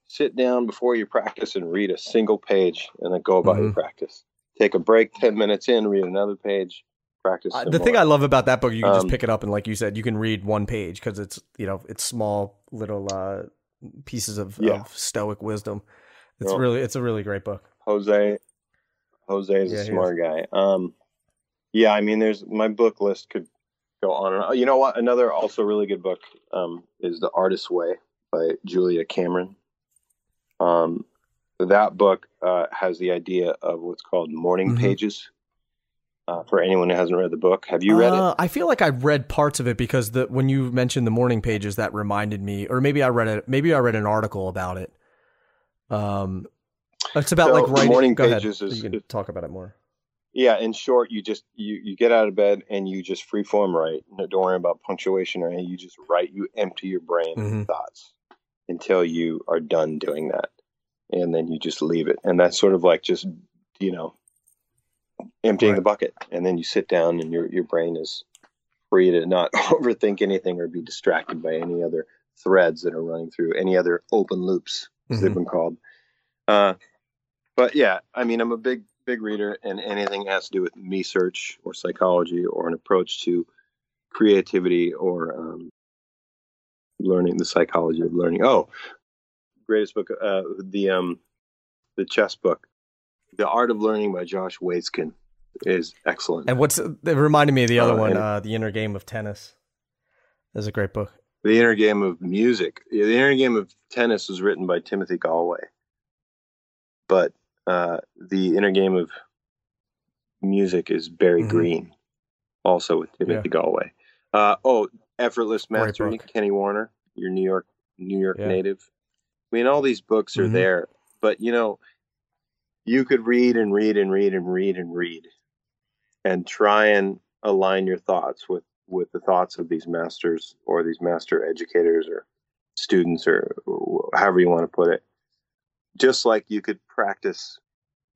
sit down before you practice and read a single page and then go about mm-hmm. your practice. Take a break 10 minutes in, read another page. practice. Uh, the thing I love about that book, you can um, just pick it up and, like you said, you can read one page because it's you know it's small little uh, pieces of, yeah. of stoic wisdom. It's well, really it's a really great book. Jose, Jose is yeah, a smart is. guy. Um, yeah, I mean, there's my book list could go on and on. You know what? Another also really good book um, is The Artist's Way by Julia Cameron. Um, that book uh, has the idea of what's called morning mm-hmm. pages. Uh, for anyone who hasn't read the book, have you read uh, it? I feel like I've read parts of it because the when you mentioned the morning pages, that reminded me, or maybe I read it. Maybe I read an article about it. Um, it's about so like writing. Morning Go pages ahead. is you can talk about it more. Yeah, in short, you just you you get out of bed and you just free form write. Don't worry about punctuation or anything. You just write. You empty your brain mm-hmm. thoughts until you are done doing that, and then you just leave it. And that's sort of like just you know emptying right. the bucket, and then you sit down and your your brain is free to not overthink anything or be distracted by any other threads that are running through any other open loops, as mm-hmm. they've been called. Uh, but yeah, I mean, I'm a big big reader, and anything has to do with me search or psychology or an approach to creativity or um, learning the psychology of learning. Oh, greatest book, uh, the um, the chess book, The Art of Learning by Josh Waitzkin is excellent. And what's it reminded me of the other uh, one, uh, The Inner Game of Tennis. That's a great book. The Inner Game of Music. The Inner Game of Tennis was written by Timothy Gallwey. But uh, the inner game of music is Barry mm-hmm. Green, also with Timothy yeah. Gallwey. Uh, oh, Effortless Mastery, Kenny Werner, your New York New York yeah. native. I mean, all these books are mm-hmm. there, but you know, you could read and read and read and read and read, and try and align your thoughts with with the thoughts of these masters or these master educators or students or however you want to put it just like you could practice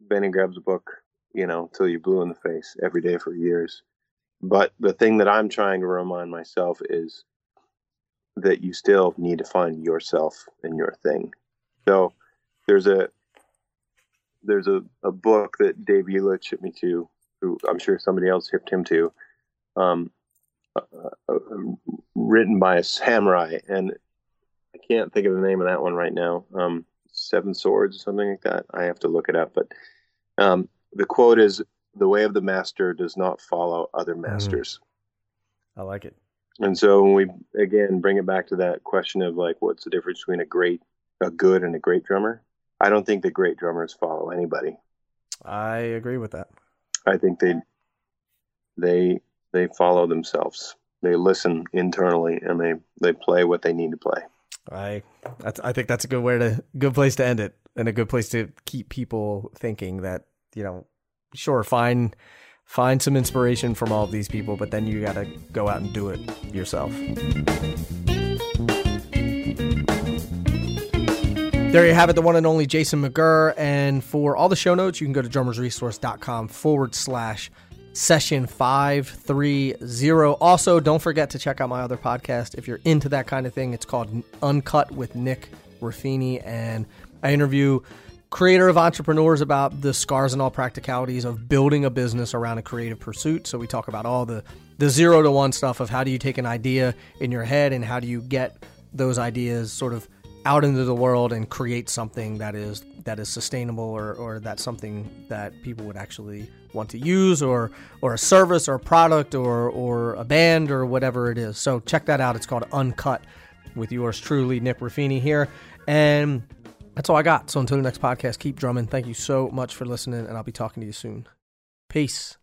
Benny Greb's a book, you know, till you blew in the face every day for years. But the thing that I'm trying to remind myself is that you still need to find yourself and your thing. So there's a there's a, a book that Dave Elitch shipped me to, who I'm sure somebody else hipped him to, um, uh, uh, written by a samurai, and I can't think of the name of that one right now. Um, Seven Swords or something like that. I have to look it up, but um, the quote is, "The way of the master does not follow other mm-hmm. masters." Mm. I like it. And so when we again bring it back to that question of like, what's the difference between a great, a good, and a great drummer? I don't think the great drummers follow anybody. I agree with that. I think they they they follow themselves. They listen internally and they they play what they need to play. I I think that's a good way to good place to end it, and a good place to keep people thinking that you know, sure, find find some inspiration from all of these people, but then you got to go out and do it yourself. There you have it, the one and only Jason McGerr. And for all the show notes, you can go to drummersresource.com forward slash session 530. Also, don't forget to check out my other podcast if you're into that kind of thing. It's called Uncut with Nick Ruffini, and I interview creator of entrepreneurs about the scars and all practicalities of building a business around a creative pursuit. So we talk about all the the zero to one stuff of how do you take an idea in your head and how do you get those ideas sort of out into the world and create something that is that is sustainable or, or that's something that people would actually want to use or or a service or a product or or a band or whatever it is. So check that out. It's called Uncut with yours truly, Nick Ruffini here. And that's all I got. So until the next podcast, keep drumming. Thank you so much for listening, and I'll be talking to you soon. Peace.